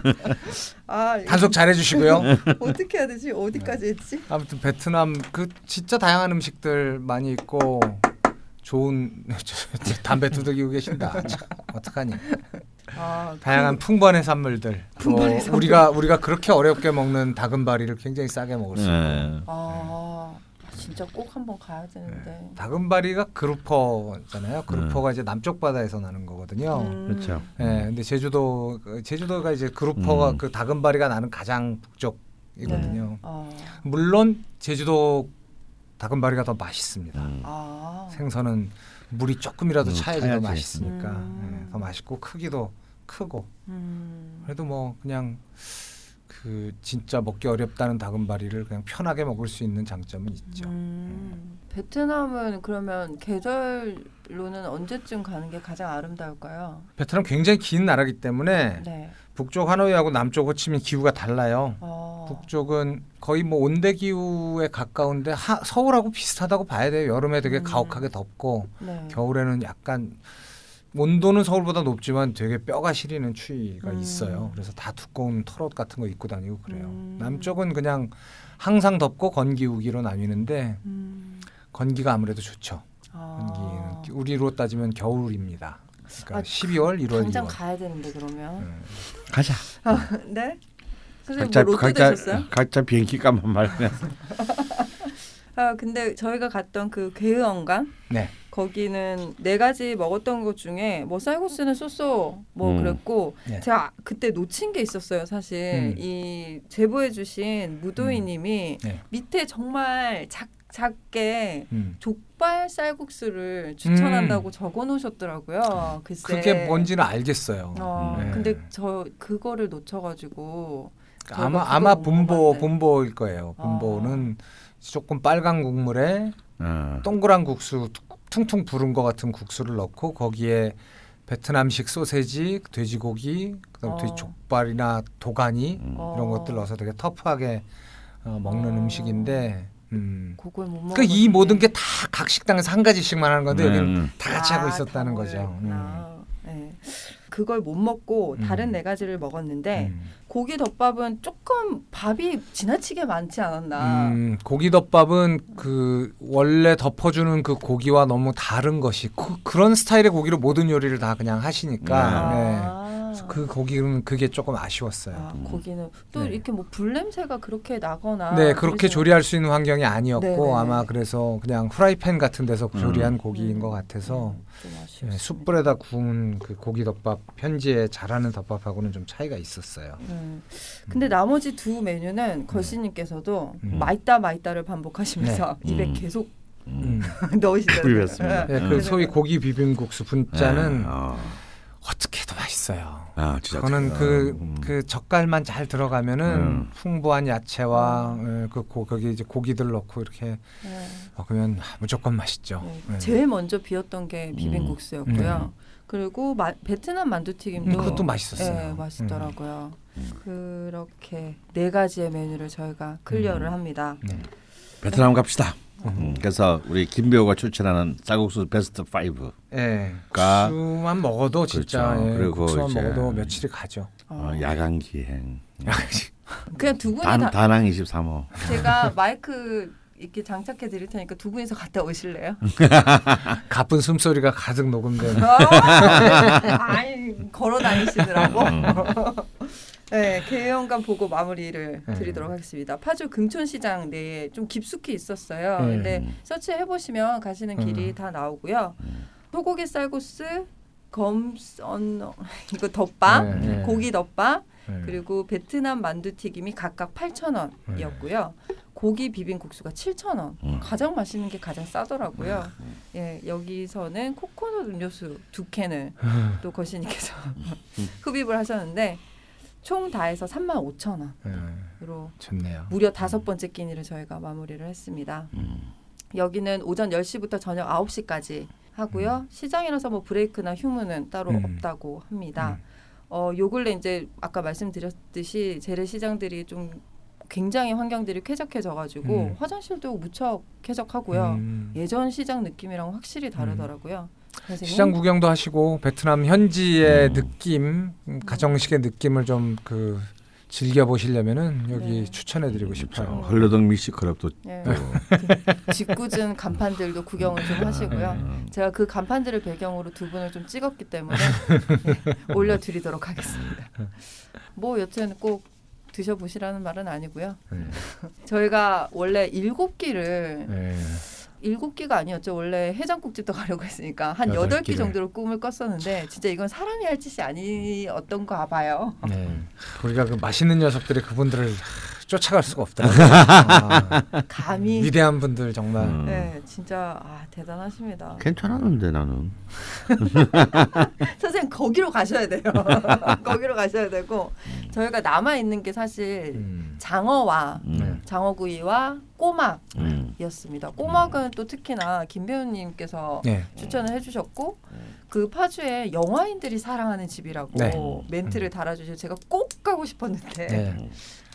아 이거 단속 잘 해주시고요. 어떻게 해야 되지? 어디까지 했지? 아무튼 베트남 그 진짜 다양한 음식들 많이 있고 좋은 담배 두들기고 계신다. 참, 어떡하니? 아 다양한 풍부한 해산물들. 또 풍부한 해산물. 우리가 우리가 그렇게 어렵게 먹는 다금바리를 굉장히 싸게 먹을 수 있고. 예. 아 진짜 꼭 한번 가야 되는데. 다금바리가 그루퍼잖아요. 그루퍼가 이제 남쪽 바다에서 나는 거거든요. 음. 그렇죠. 예, 근데 제주도 그 제주도가 이제 그루퍼가 음. 그 다금바리가 나는 가장 북쪽 이거든요. 네. 아, 물론 제주도 다금바리가 더 맛있습니다. 음. 아. 생선은 물이 조금이라도 음, 차야지 더. 맛있으니까 음. 예, 더 맛있고 크기도 크고 음. 그래도 뭐 그냥 그 진짜 먹기 어렵다는 다금바리를 그냥 편하게 먹을 수 있는 장점은 있죠. 음. 베트남은 그러면 계절로는 언제쯤 가는 게 가장 아름다울까요? 베트남 굉장히 긴 나라기 때문에 네. 북쪽 하노이하고 남쪽 호치민 기후가 달라요. 어. 북쪽은 거의 뭐 온대 기후에 가까운데 하, 서울하고 비슷하다고 봐야 돼요. 여름에 되게 음. 가혹하게 덥고 네. 겨울에는 약간 온도는 서울보다 높지만 되게 뼈가 시리는 추위가 음. 있어요. 그래서 다 두꺼운 털옷 같은 거 입고 다니고 그래요. 음. 남쪽은 그냥 항상 덥고 건기 우기로 나뉘는데 음. 건기가 아무래도 좋죠. 아. 건기는 우리로 따지면 겨울입니다. 그러니까 아, 12월, 1월, 당장 2월. 가야 되는데 그러면. 음. 가자. 네? 선생님 각자 뭐 각자 되셨어요? 각자 비행기 값만 말면. 아 근데 저희가 갔던 그 괴의원관 네. 거기는 네 가지 먹었던 것 중에 뭐 쌀국수는 쏘쏘 뭐 음. 그랬고 네. 제가 그때 놓친 게 있었어요 사실 음. 이 제보해주신 무도희님이 네. 밑에 정말 작 작게 음. 족발 쌀국수를 추천한다고 적어 놓으셨더라고요. 글쎄. 그게 뭔지는 알겠어요. 어, 네. 근데 저 그거를 놓쳐가지고 아마 아마 못 분보. 분보일 거예요. 분보는 조금 빨간 국물에 어. 동그란 국수 퉁퉁 부른 것 같은 국수를 넣고 거기에 베트남식 소세지, 돼지고기, 그다음 어. 에 족발이나 도가니 어. 이런 것들 넣어서 되게 터프하게 어, 먹는 어. 음식인데, 음. 그걸 못 먹어. 그러니까 이 모든 게 다 각 식당에서 한 가지씩만 하는 건데 여기는 음. 다 같이 하고 있었다는 거죠. 음. 네. 그걸 못 먹고 다른 음. 네 가지를 먹었는데 음. 고기 덮밥은 조금 밥이 지나치게 많지 않았나. 음, 고기 덮밥은 그 원래 덮어주는 그 고기와 너무 다른 것이 그, 그런 스타일의 고기로 모든 요리를 다 그냥 하시니까 네. 아. 그 고기는 그게 조금 아쉬웠어요. 아, 고기는 또 네. 이렇게 뭐 불냄새가 그렇게 나거나 네, 그렇게 조리할 수 있는 환경이 아니었고 네네네. 아마 그래서 그냥 프라이팬 같은 데서 음. 조리한 고기인 음. 것 같아서 음, 좀 네. 숯불에다 구운 그 고기 덮밥 현지에 잘하는 덮밥하고는 좀 차이가 있었어요. 네. 근데 나머지 두 메뉴는 걸씨님께서도 음. 맛있다 맛있다를 반복하시면서 입에 음. 계속 음. 넣으시더라고요. 그랬습니다. 네, 음. 그 소위 고기 비빔국수 분짜는 네, 어. 어떻게도 맛있어요. 아 진짜. 그거는 어, 그, 음. 그 젓갈만 잘 들어가면은 음. 풍부한 야채와 아. 예, 그 고, 거기 이제 고기들 넣고 이렇게 네. 먹으면 무조건 맛있죠. 네. 예. 제일 먼저 비었던 게 비빔국수였고요. 그리고 마, 베트남 만두튀김도 음, 그것도 맛있었어요. 네, 맛있더라고요. 그렇게 네 가지의 메뉴를 저희가 클리어를 합니다. 네. 베트남 갑시다. 음, 그래서 우리 김배우가 추천하는 쌀국수 베스트 5. 예. 가- 국수만 먹어도 진짜 그렇죠. 예, 그리고 국수만 이제- 먹어도 며칠이 가죠. 어, 야간 기행. 그냥 두 분이 단, 다 다낭 23호. 제가 마이크 이렇게 장착해 드릴 테니까 두 분이서 갔다 오실래요? 가쁜 숨소리가 가득 녹음된 아, 아이 걸어 다니시느라고. 네, 개연간 보고 마무리를 네. 드리도록 하겠습니다. 파주 금촌시장 내에 좀 깊숙이 있었어요. 네. 근데 서치해 보시면 가시는 길이 음. 다 나오고요. 소고기 쌀국수, 검선 이거 덮밥, 네, 네. 고기 덮밥, 네. 그리고 베트남 만두 튀김이 각각 8,000원이었고요. 고기 비빔국수가 7,000원. 음. 가장 맛있는 게 가장 싸더라고요. 음. 예, 여기서는 코코넛 음료수 두 캔을 음. 또 거시님께서 흡입을 하셨는데 총 다 해서 35,000원으로 네, 좋네요. 무려 다섯 번째 끼니를 저희가 마무리를 했습니다. 여기는 오전 10시부터 저녁 9시까지 하고요. 시장이라서 뭐 브레이크나 휴무는 따로 음. 없다고 합니다. 어, 요 근래 이제 아까 말씀드렸듯이 재래시장들이 좀 굉장히 환경들이 쾌적해져가지고 음. 화장실도 무척 쾌적하고요. 음. 예전 시장 느낌이랑 확실히 다르더라고요. 그래서 시장 구경도 하시고 베트남 현지의 음. 느낌, 음, 가정식의 느낌을 좀 그 즐겨 보시려면은 여기 네. 추천해드리고 싶어요. 헐러덩 미식클럽도 예, 또 짓궂은 간판들도 구경을 좀 하시고요. 음. 제가 그 간판들을 배경으로 두 분을 좀 찍었기 때문에 예, 올려드리도록 하겠습니다. 뭐 여튼 꼭 드셔보시라는 말은 아니고요. 네. 저희가 원래 일곱 끼를 네. 일곱 끼가 아니었죠. 원래 해장국집도 가려고 했으니까 한 여덟 끼. 정도로 꿈을 꿨었는데 진짜 이건 사람이 할 짓이 아니었던가 봐요. 네. 우리가 그 맛있는 녀석들이 그분들을 쫓아갈 수가 없더라고요. 아, 감히 위대한 분들 정말. 음. 네 진짜 아 대단하십니다. 괜찮았는데 나는 선생님 거기로 가셔야 돼요. 거기로 가셔야 되고 저희가 남아 있는 게 사실 음. 장어와 음. 네. 장어구이와 꼬막이었습니다. 음. 꼬막은 또 특히나 김 배우님께서 네. 추천을 해주셨고 그 파주에 영화인들이 사랑하는 집이라고 네. 멘트를 달아주셔서 제가 꼭 가고 싶었는데 네.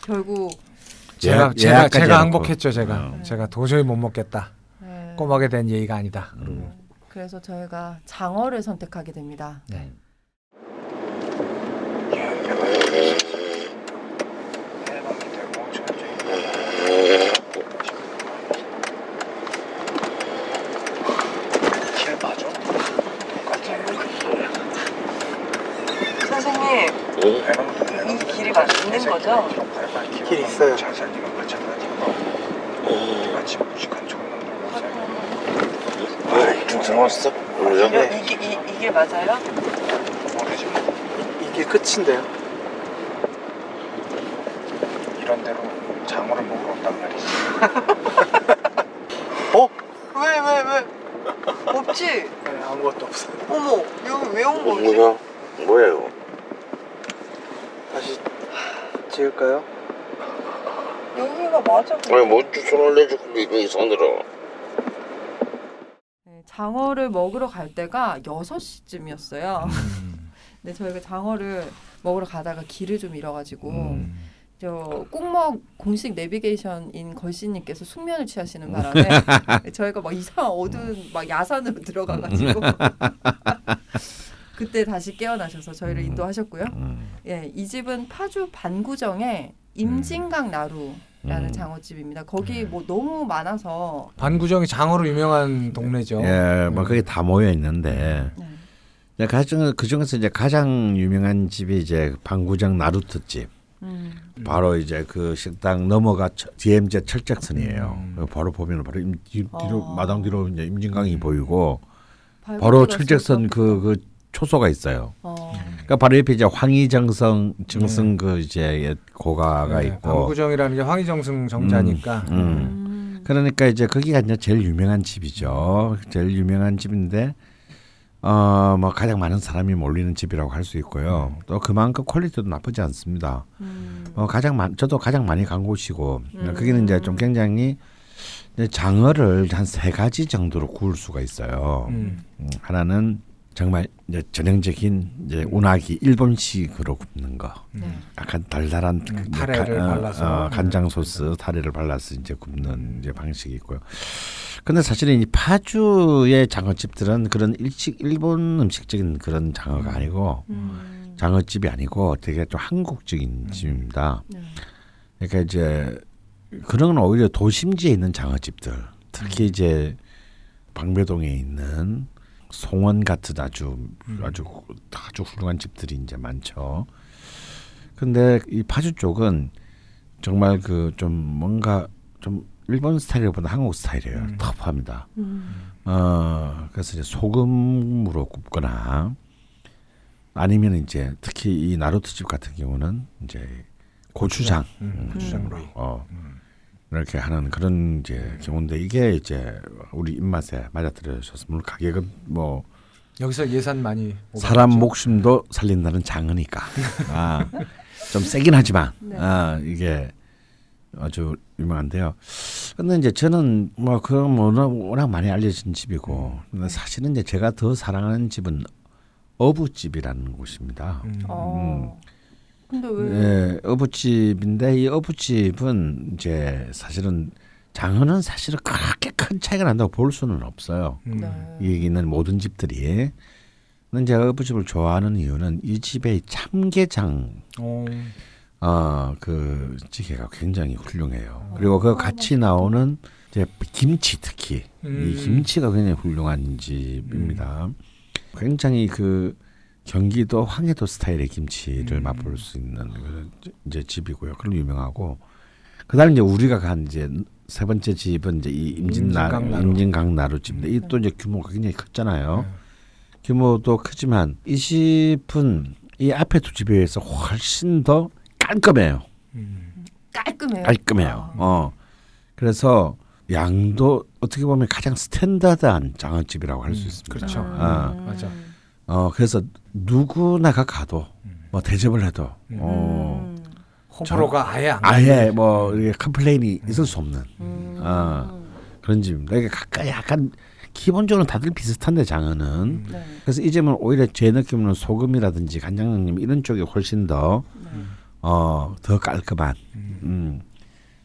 결국 제가 제가 제가. 항복했죠. 제가 어. 제가 도저히 못 먹겠다. 네. 꼬막에 대한 예의가 아니다. 음. 그래서 저희가 장어를 선택하게 됩니다. 네. 선생님 이 길이 맞는 거죠? 길 있어요. 중성왔어? 네. 이게 이, 이게 맞아요? 이게 끝인데요. 이런 데로 장어를 먹으러 온단 말이지. 어? 왜 왜 왜? 없지? 네, 아무것도 없어요. 어머 여기 왜 온 거지? 뭐야? 뭐야 이거? 다시 찍을까요? 여기가 맞아. 아니 뭐 손을 내주고 이 손으로 네, 장어를 먹으러 갈 때가 6시쯤이었어요. 음. 근데 저희가 장어를 먹으러 가다가 길을 좀 잃어가지고 음. 저 꼭먹 공식 내비게이션인 걸씨님께서 숙면을 취하시는 바람에 저희가 막 이상한 어두운 막 야산으로 들어가가지고 그때 다시 깨어나셔서 저희를 인도하셨고요. 음. 예, 이 집은 파주 반구정의 임진강 나루 라는 음. 장어집입니다. 거기 뭐 너무 많아서 반구정이 장어로 유명한 동네죠. 예, 뭐 그게 다 모여 있는데 네. 이제 가장 그 중에서 이제 가장 유명한 집이 이제 방구정 나루트 집. 음. 바로 이제 그 식당 넘어가 이제 철책선이에요. 음. 그 바로 보면 바로 임, 뒤, 뒤로 아. 마당 뒤로 이제 임진강이 보이고 바로 철책선 것그그 초소가 있어요. 어. 그러니까 바로 옆에 이제 황희정승 정승 그 이제 옛 고가가 네, 있고. 반구정이라는 게 황희정승 정자니까. 음. 음. 그러니까 이제 거기가 이제 제일 유명한 집이죠. 제일 유명한 집인데 어 뭐 가장 많은 사람이 몰리는 집이라고 할 수 있고요. 또 그만큼 quality도 나쁘지 않습니다. 음. 어 가장 많 저도 가장 많이 간 곳이고 음. 거기는 이제 좀 굉장히 장어를 한 세 가지 정도로 구울 수가 있어요. 음. 음, 하나는 정말 이제 전형적인 이제 운하기 일본식으로 굽는 거. 네. 약간 달달한 음, 그 타레를 가- 어, 발라서. 어, 간장 소스 타레를 발라서 이제 굽는 이제 방식이 있고요. 근데 사실은 이 파주의 장어집들은 그런 일식 일본 음식적인 그런 장어가 아니고 음. 장어집이 아니고 되게 좀 한국적인 집입니다. 네. 그러니까 이제 그런 건 오히려 도심지에 있는 장어집들, 특히 이제 방배동에 있는 송원 같은 아주 아주 아주 훌륭한 집들이 이제 많죠. 근데 이 파주 쪽은 정말 그 좀 뭔가 좀 일본 스타일보다 한국 스타일이에요. 음. 터프합니다. 어 그래서 이제 소금으로 굽거나 아니면 이제 특히 이 나루토 집 같은 경우는 이제 고추장, 음, 고추장으로. 어 이렇게 하는 그런 이제 경우인데 이게 이제 우리 입맛에 물론 가격은 뭐 여기서 예산 많이 사람 오가겠죠? 목숨도 살린다는 장어니까 아, 좀 세긴 하지만 네. 아, 이게 아주 유명한데요. 근데 이제 저는 뭐 그런 뭐 워낙, 워낙 많이 알려진 집이고 근데 사실은 이제 제가 더 사랑하는 집은 어부집이라는 곳입니다. 음. 어. 근데 왜? 예, 어부집인데 이 어부집은 이제 사실은 장어는 사실은 그렇게 큰 차이가 난다고 볼 수는 없어요. 음. 네. 여기 있는 모든 집들이. 근데 제가 어부집을 좋아하는 이유는 이 집의 참게장 어. 어그 찌개가 굉장히 훌륭해요. 그리고 그 같이 나오는 이제 김치 특히 음. 이 김치가 굉장히 훌륭한 집입니다. 굉장히 그 경기도 황해도 스타일의 김치를 음. 맛볼 수 있는 그 이제 집이고요. 그런 유명하고 그다음 이제 우리가 간 이제 세 번째 집은 이제 이 임진나 임진강 나루. 임진강 나루 집인데 이 또 이제 규모가 굉장히 컸잖아요. 네. 규모도 크지만 이 집은 이 앞에 두 집에 비해서 훨씬 더 깔끔해요. 음. 깔끔해요. 깔끔해요. 어. 그래서 양도 어떻게 보면 가장 스탠다드한 장어집이라고 할수 음, 있습니다. 그렇죠. 아. 맞아. 어 그래서 누구나가 가도 뭐 대접을 해도 음. 어 음. 호불호가 아예 안 아예. 뭐 이게 complain이 있을 수 없는 음. 어, 그런 집입니다. 이게 가까이 약간 기본적으로 다들 비슷한데 장어는 음. 네. 그래서 이 집은 오히려 제 느낌으로는 소금이라든지 간장 이런 쪽이 훨씬 더 네. 어, 더 깔끔한 음. 음,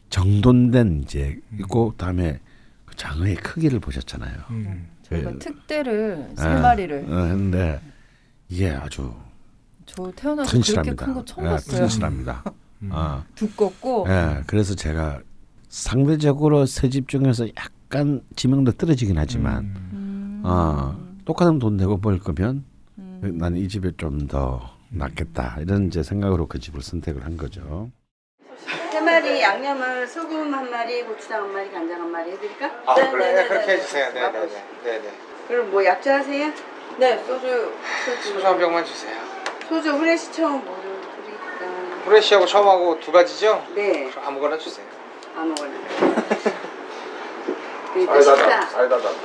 정돈된 이제 있고 그다음에 그 장어의 크기를 보셨잖아요. 음. 저희가 그- 특대를 세 아, 마리를 어, 했는데 이게 아주 저 태어나서 그렇게 튼실합니다. 큰거 처음 예, 봤어요. 튼실합니다. 음. 아, 두껍고 예, 그래서 제가 상대적으로 새 집 중에서 약간 지명도 떨어지긴 하지만 음. 음. 어, 똑같은 돈 내고 먹을 거면 음. 나는 이 집에 좀 더 낫겠다 이런 이제 생각으로 그 집을 선택을 한 거죠. 세 마리 양념을 소금 한 마리, 고추장 한 마리, 간장 한 마리 해드릴까? 아 네, 그래 네, 네, 네, 그렇게 네. 해주세요. 네네네. 맛보시- 네네. 그럼 뭐 약주 하세요? 네 소주 소주 한 병만 주세요. 소주 후레쉬 처음 뭐를 드릴까? 후레쉬하고 처음하고 두 가지죠? 네, 그럼 아무거나 주세요. 아무거나. 그러니까 식사.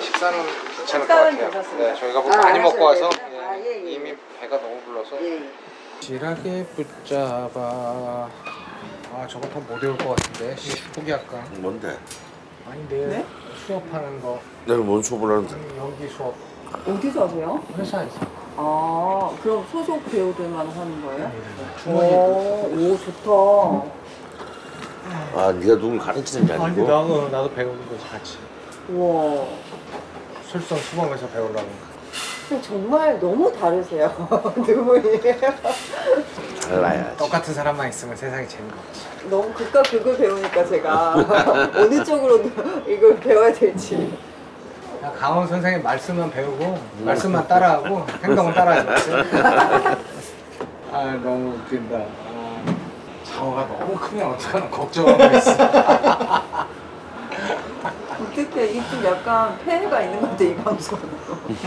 식사는 괜찮을 것 같아요. 괜찮습니다. 네, 저희가 뭐 아, 많이 먹고 와서 돼요? 아, 예, 예. 이미 배가 너무 불러서. 예, 예. 지라게 붙잡아. 아 저거 더못 외울 것 같은데 포기할까? 뭔데? 아닌데 네? 수업하는 거 내가 뭔 수업을 하는데? 연기 수업 어디서 하세요? 회사에서 아 그럼 소속 배우들만 하는 거예요? 주머니 오, 오 좋다. 아 네가 누굴 가르치는 게 아니 아니고? 나도 나도 배우는 거지 같이 우와. 술성 수범에서 배우려고 근데 정말 너무 다르세요 두 분이. 달라야지. 똑같은 사람만 있으면 세상이 재미가 없지 너무 극과 극을 배우니까 제가 어느 쪽으로 이걸 배워야 될지. 강원 선생님 말씀만 배우고 말씀만 따라하고 행동은 따라하지 마세요 아 너무 웃긴다 아, 장어가 너무 크면 어떡하나 걱정하고 있어 어떻게 이게 좀 약간 폐해가 있는 것 같아 이 방송.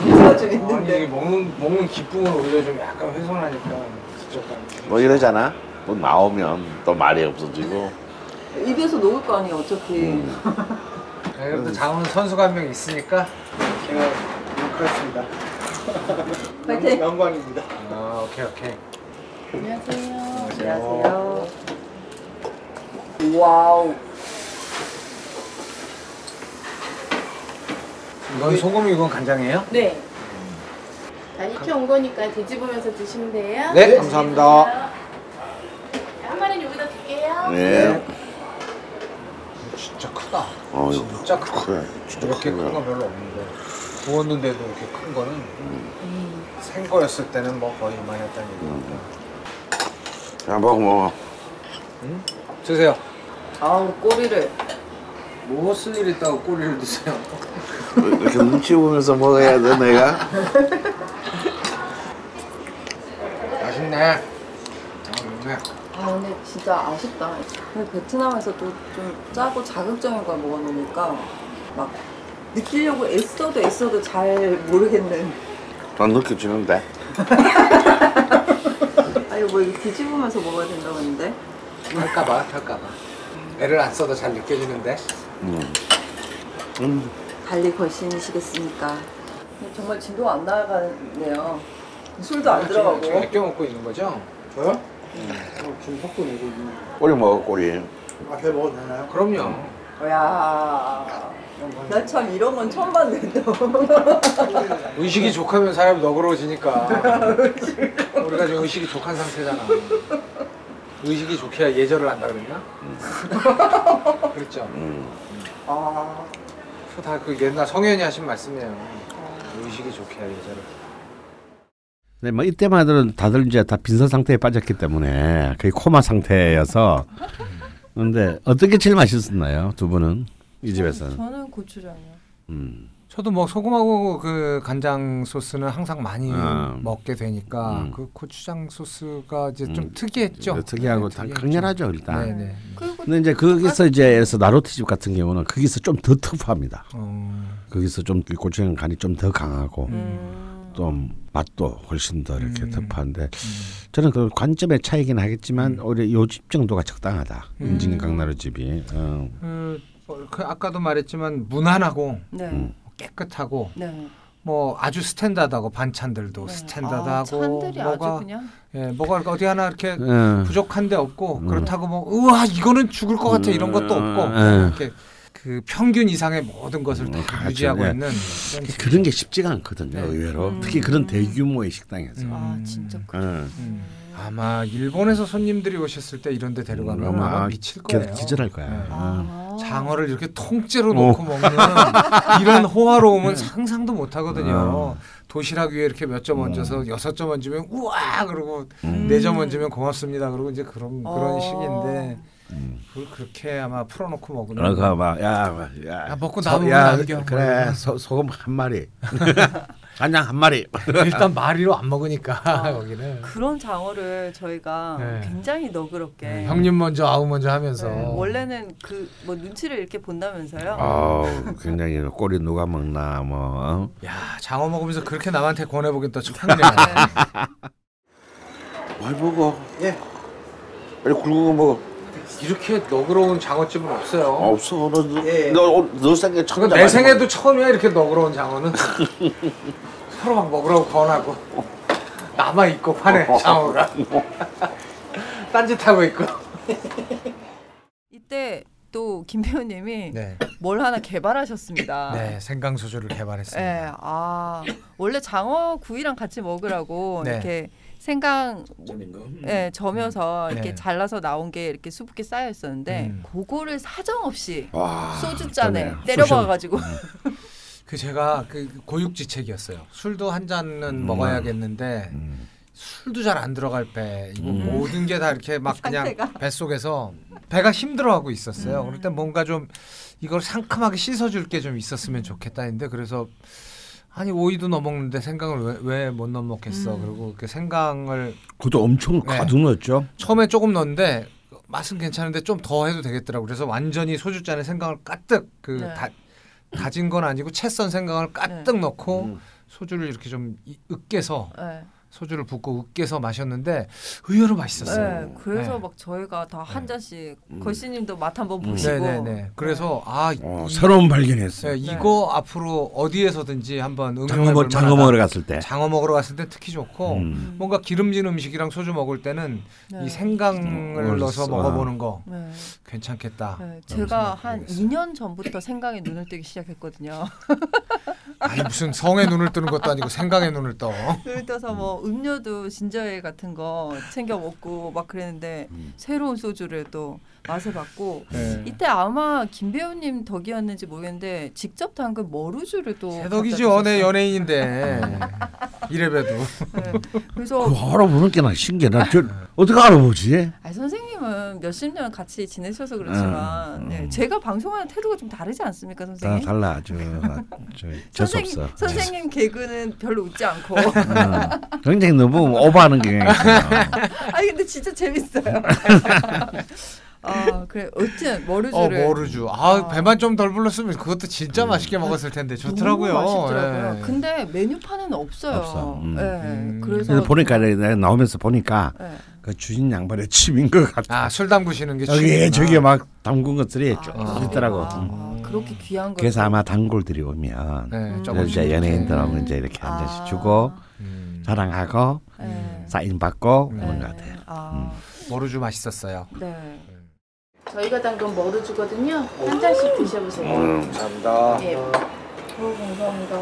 인사 좀 아니 있는데. 먹는, 먹는 기쁨을 오히려 좀 약간 훼손하니까 직접 뭐 이러잖아. 뭐 나오면 또 말이 없어지고. 입에서 녹을 거 아니에요 어차피. 그래도 장원 선수가 한 명 있으니까 제가 그렇습니다 파이팅. 영광입니다 아 오케이 오케이 안녕하세요. Wow. 이건 소금 이건 간장이에요? 네. 다 익혀온 거니까 뒤집으면서 드시면 돼요. 네, 감사합니다. 한 마리는 여기다 둘게요. 네. 어, 진짜 크다 그래. 진짜 이렇게 큰 크구나. 거 별로 없는데 구웠는데도 이렇게 큰 거는 생 거였을 때는 뭐 거의 이만했다는 얘기니까 야, 먹어, 먹어. 드세요 아우 꼬리를. 무엇을 일 있다고 꼬리를 드세요 이렇게 눈치 보면서 먹어야 돼, 내가? 맛있네 아, 좋네 아 근데 진짜 아쉽다. 근데 베트남에서 또 좀 짜고 자극적인 걸 먹어놓으니까 막 느끼려고 애써도 애써도 잘 모르겠는. 난 느껴지는데. 아니 뭐 이거 뒤집으면서 먹어야 된다고 했는데. 할까봐 할까봐. 애를 안 써도 잘 느껴지는데. 음. 음. 달리 걸신이시겠습니까? 정말 진도가 안 나가네요. 술도 안 들어가고. 지금 아껴 먹고 있는 거죠? 저요? 어, 지금 섞고 내고 있는 꼬리 먹어 꼬리. 앞에 먹어도 되나요? 그럼요. 야, 나 참 이런 건 처음 봤는데. 의식이 족하면 사람이 너그러워지니까. 우리가 지금 의식이 족한 상태잖아. 의식이 좋게야 예절을 한다 그랬나? 그랬죠. 음. 아, 다 그 옛날 성현이 하신 말씀이에요. 의식이 좋게야 예절을. 네, 뭐 이때만 하더라도 다들 이제 다 빈선 상태에 빠졌기 때문에 거의 코마 상태여서. 근데 어떻게 제일 맛있었나요, 두 분은 이 집에서는? 저는 고추장이요. 음. 저도 뭐 소금하고 그 간장 소스는 항상 많이 아. 먹게 되니까 음. 그 고추장 소스가 이제 좀 음. 특이했죠. 특이하고 네. 강렬하죠 일단. 네네. 그리고 근데 이제 거기서 이제 그래서 나로트 집 같은 경우는 거기서 좀 더 터프합니다. 어, 거기서 좀 고추장 간이 좀 더 강하고 음, 좀 맛도 훨씬 더 이렇게 음. 터프한데 저는 그 관점의 차이긴 하겠지만 음. 오히려 요집 정도가 적당하다. 음. 인증 강나루 집이. 어. 그, 어, 그 아까도 말했지만 무난하고 네, 음. 깨끗하고 네. 뭐 아주 스탠다드하고 반찬들도 네. 스탠다드하고 아, 뭐가. 예, 뭐가 어디 하나 이렇게 어. 부족한 데 없고 음. 그렇다고 뭐 우와 이거는 죽을 것 같아 이런 것도 없고 음. 이렇게 그 평균 이상의 모든 것을 다 음, 그렇죠. 유지하고 예. 있는 그런 게 쉽지가 않거든요. 네. 의외로 음. 특히 그런 대규모의 식당에서. 음. 아, 진짜 그. 음. 아마 일본에서 손님들이 오셨을 때 이런 데 데려가면 음, 아마 아마 미칠 걔 거예요. 기절할 거야. 네. 어. 아. 장어를 이렇게 통째로 어. 놓고 먹는 이런 호화로움은 상상도 못 하거든요. 도시락 위에 이렇게 몇 점 얹어서 여섯 점 얹으면 우와 그러고 음. 네점 얹으면 고맙습니다. 그러고 이제 그런 그런 어. 식인데 음. 그걸 그렇게 아마 풀어놓고 먹으면 그러니까 막야 야, 야, 먹고 소- 남으면 야, 남겨. 뭐 그래 이런 소, 소금 한 마리 간장 한 마리 일단 마리로 안 먹으니까 아. 거기는 그런 장어를 저희가 네. 굉장히 너그럽게. 네, 형님 먼저 아우 먼저 하면서 네, 원래는 그 뭐 눈치를 이렇게 본다면서요. 아우 굉장히 꼬리 누가 먹나 뭐 어? 야 장어 먹으면서 그렇게 남한테 권해보긴 또 처음이네. 많이 먹어 예. 빨리 굵은 거 먹어 이렇게 너그러운 장어집은 없어요. 없어 예. 너 너 생애 첫 그러니까 내 생애도 처음이야 이렇게 너그러운 장어는 서로 막 먹으라고 권하고 남아 있고 판에 장어가 딴짓하고 있고. 이때 또 김 배우님이 네, 뭘 하나 개발하셨습니다. 네 생강 소주를 개발했습니다. 네, 아 원래 장어 구이랑 같이 먹으라고 네. 이렇게 생강 예, 점여서 이렇게 네. 잘라서 나온 게 이렇게 수북게 쌓여 있었는데 음. 그거를 사정 없이 와, 소주 잔에 그러네. 때려박아 가지고 그 제가 그 고육지책이었어요. 술도 한 잔은 음. 먹어야겠는데 음. 술도 잘 안 들어갈 배. 이거 음. 모든 게 다 이렇게 막 그냥. 뱃속에서 배가 힘들어하고 있었어요. 음. 그럴 때 뭔가 좀 이걸 상큼하게 씻어줄 게 좀 있었으면 좋겠다 했는데 그래서 아니 오이도 넣어 먹는데 생강을 왜 못 넣어 먹겠어. 음. 그리고 그 생강을 그것도 엄청 네. 가득 넣었죠 처음에 조금 넣었는데 맛은 괜찮은데 좀 더 해도 되겠더라고. 그래서 완전히 소주잔에 생강을 까뜩 그 네. 다, 다진 건 아니고 채썬 생강을 까뜩 넣고 음. 소주를 이렇게 좀 이- 으깨서 네. 소주를 붓고 으깨서 마셨는데 의외로 맛있었어요. 네, 그래서 네. 막 저희가 다 한 잔씩 음. 걸씨님도 맛 한번 음. 보시고 네네네. 그래서 아 어, 이- 새로운 발견했어요 네, 이거 앞으로 어디에서든지 한번 장어, 응용해 먹, 볼 장어. 먹으러 갔을 때 장어 먹으러 갔을 때 특히 좋고 음. 뭔가 기름진 음식이랑 소주 먹을 때는 네. 이 생강을 음, 넣어서 어. 먹어보는 거 네. 괜찮겠다. 네, 제가 한 생각해보겠습니다. 2년 전부터 생강에 눈을 뜨기 시작했거든요. 아니 무슨 성에 눈을 뜨는 것도 아니고 생강에 눈을 떠. 눈을 떠서 뭐 음료도 진저에 같은 거 챙겨 먹고 막 그랬는데 음. 새로운 소주를 또 맛을 봤고 네. 이때 아마 김 배우님 덕이었는지 모르겠는데 직접 담근 머루주를 또내 주셨어요. 연예인인데 이래봬도 네. 그래서 그거 알아보는 게 나 신기해 나 저, 어떻게 알아보지 아, 선생님은 몇십 년 같이 지내셔서 그렇지만 음, 네, 음. 제가 방송하는 태도가 좀 다르지 않습니까 다 선생님? 달라 저, 저 재수 선생님, 없어 선생님 개그는 별로 웃지 않고 음. 굉장히 너무 오버하는 경향이 있어요 근데 진짜 재밌어요. 아 그래 어쨌든 어 머루주를 머루주. 아 아. 배만 좀 덜 불렀으면 그것도 진짜 맛있게 먹었을 텐데 좋더라고요. 맛있더라고요. 예. 근데 메뉴판에는 없어요. 없어. 음. 예, 음. 그래서 그래서 보니까 내가 나오면서 보니까 예. 그 주인 양반의 침인 것 같아. 아술 담그시는 게 여기에 취미구나. 저기 막 담근 것들이 아, 쭉 있더라고. 아, 음. 아, 그렇게 귀한 거. 그래서 아마 단골들이 오면 네, 음. 이제 연예인들 음. 오면 이제 이렇게 한 잔씩 아. 주고 음. 예. 자랑하고 사인 받고 네. 그런 것 같아요. 아, 머루주 맛있었어요. 네. 저희가 담근 머루주거든요. 한 잔씩 드셔보세요. 감사합니다. 예. 오, 감사합니다.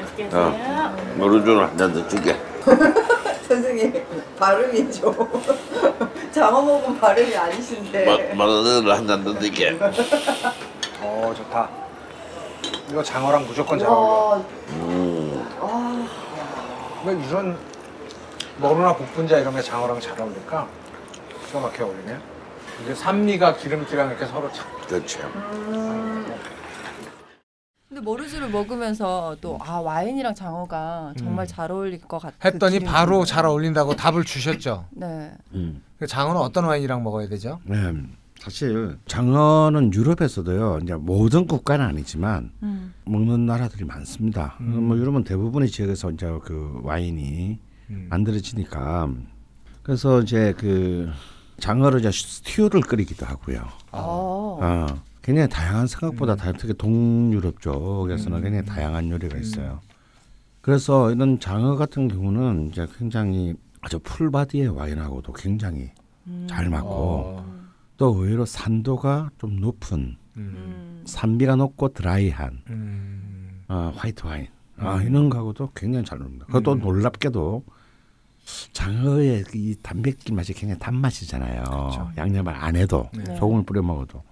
맛있게 어. 드세요. 머루주는 한잔 더 줄게. 선생님 발음이 좀 장어 먹은 발음이 아니신데. 머루주는 한잔 더 줄게. 어 좋다. 이거 장어랑 무조건 잘 어울려. 음. 왜 이런 머루나 복분자 이런 게 장어랑 잘 어울릴까? 기가 막혀 어울리네. 이게 산미가 기름기랑 이렇게 서로 착. 그렇죠. 근데 머루주를 먹으면서 또 아 와인이랑 장어가 정말 잘 어울릴 것 같아. 했더니 바로 잘 어울린다고 답을 주셨죠. 네. 음. 그 장어는 어떤 와인이랑 먹어야 되죠? 네. 사실 장어는 유럽에서도요. 이제 모든 국가는 아니지만 음. 먹는 나라들이 많습니다. 뭐 유럽은 대부분의 지역에서 이제 그 와인이 음. 만들어지니까 그래서 이제 그 장어를 이제 스튜를 끓이기도 하고요. 어. 어, 굉장히 다양한 생각보다 다 특히 동유럽 쪽에서는 굉장히 다양한 요리가 있어요. 그래서 이런 장어 같은 경우는 이제 굉장히 아주 풀바디의 와인하고도 굉장히 잘 맞고 어. 또 의외로 산도가 좀 높은 음. 음. 산미가 높고 드라이한 음. 어, 화이트 와인 아, 이런 거하고도 굉장히 잘 어울립니다. 그것도 놀랍게도 장어의 이 단백질 맛이 굉장히 단맛이잖아요. 양념을 안 해도 네. 소금을 뿌려 먹어도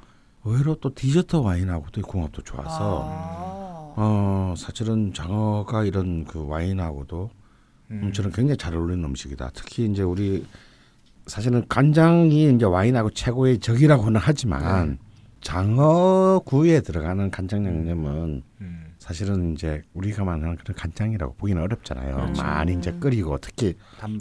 의외로 또 디저트 와인하고도 궁합도 좋아서 아. 어, 사실은 장어가 이런 그 와인하고도 음. 저는 굉장히 잘 어울리는 음식이다. 특히 이제 우리 사실은 간장이 이제 와인하고 최고의 적이라고는 하지만 장어구이에 들어가는 간장 양념은 음. 사실은 이제 우리가 말하는 그런 간장이라고 보기는 어렵잖아요. 그렇죠. 많이 이제 끓이고 특히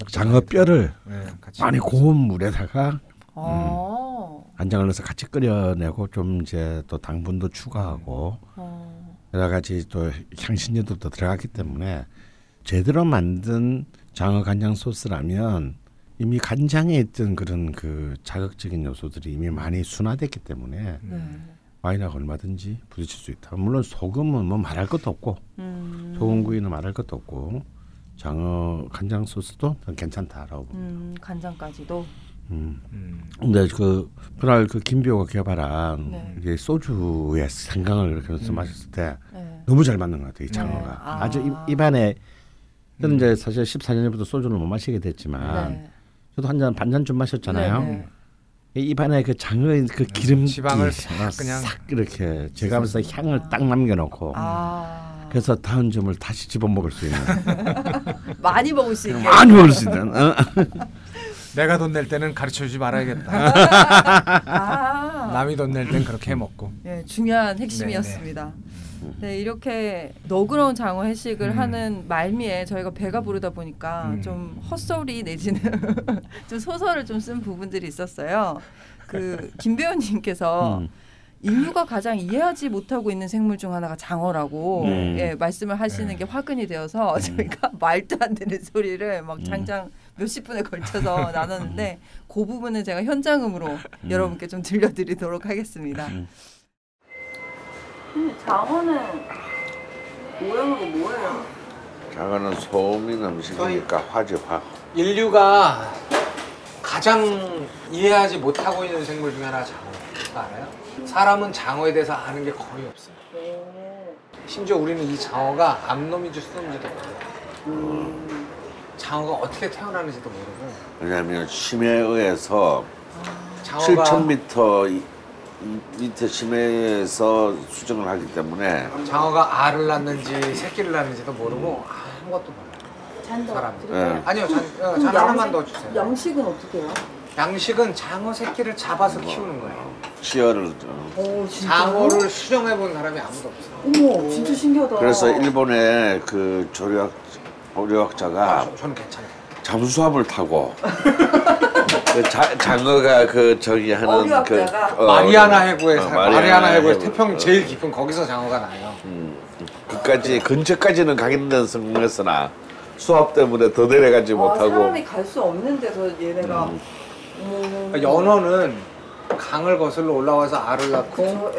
장어 뼈를 네, 많이. 고운 물에다가 어. 간장을 넣어서 같이 끓여내고 좀 이제 또 당분도 추가하고 어. 여러 가지 또 향신료도 들어가기 때문에 제대로 만든 장어 간장 소스라면 이미 간장에 있던 그런 그 자극적인 요소들이 이미 많이 순화됐기 때문에 네. 와인하고 얼마든지 부딪힐 수 있다. 물론 소금은 뭐 말할 것도 없고 음. 소금구이는 말할 것도 없고 장어 간장 소스도 전 괜찮다라고 봅니다. 음, 간장까지도. 음. 음. 근데 그 그날 그 김비호가 개발한 네. 이게 소주에 생강을 이렇게 넣어서 마셨을 때 네. 너무 잘 맞는 것 같아요. 이 장어가 네. 아. 아. 주 입, 입안에 저는 이제 사실 14년 전부터 소주를 못 마시게 됐지만 네. 저도 한 잔 반잔 좀 마셨잖아요. 이 입안에 그 장어의 그 기름기 지방을 싹 어, 그냥 싹 이렇게 제가면서 향을 딱 남겨놓고 아. 그래서 다음 점을 다시 집어 먹을 수 있는 많이 먹을 수 있게. 많이 먹을 수 있는 어? 내가 돈 낼 때는 가르쳐 주지 말아야겠다. 아. 남이 돈 낼 땐 그렇게 해 먹고. 네, 중요한 핵심이었습니다. 네, 이렇게 너그러운 장어 회식을 음. 하는 말미에 저희가 배가 부르다 보니까 음. 좀 헛소리 내지는 좀 소설을 좀 쓴 부분들이 있었어요. 그 김 배우님께서 음. 인류가 가장 이해하지 못하고 있는 생물 중 하나가 장어라고 음. 예, 말씀을 하시는 네. 게 화근이 되어서 저희가 말도 안 되는 소리를 막 장장 몇십 분에 걸쳐서 나눴는데 그 부분은 제가 현장음으로 여러분께 좀 들려드리도록 하겠습니다. 음. 장어는 모양으로 뭐예요? 장어는 소민 음식이니까 화지 화. 인류가 가장 이해하지 못하고 있는 생물 중에 하나가 장어. 그거 알아요? 사람은 장어에 대해서 아는 게 거의 없어요. 심지어 우리는 이 장어가 암놈인지 수놈인지도 모르고 장어가 어떻게 태어나는지도 모르고 왜냐하면 심해에 의해서 장어가 7,000m 이- 이- 밑에 심해에서 수정을 하기 때문에 장어가 알을 낳는지 새끼를 낳는지도 모르고 아무것도 몰라요. 잔더 사람. 네. 아니요, 잔, 어, 잔 하나만 더 주세요. 양식은 어떻게 해요? 양식은 장어 새끼를 잡아서 키우는 거예요. 치어를 오 장어를 수정해 본 사람이 아무도 없어요. 어머 진짜 신기하다. 그래서 일본의 그 조리학 조리학자가 아, 저, 저는 괜찮아요. 잠수함을 타고 그 자, 장어가 그 저기 하는 그 어류학자가? 어, 마리아나 해구에 어, 서 마리아나 해구에 해구. 태평 어. 제일 깊은 거기서 장어가 나요. 그까지 근처까지는 가긴 데는 성공했으나 수압 때문에 더 내려가지 아, 못하고 사람이 갈 수 없는 데서 얘네가 음. 음. 그러니까 연어는 강을 거슬러 올라와서 알을 낳고 어,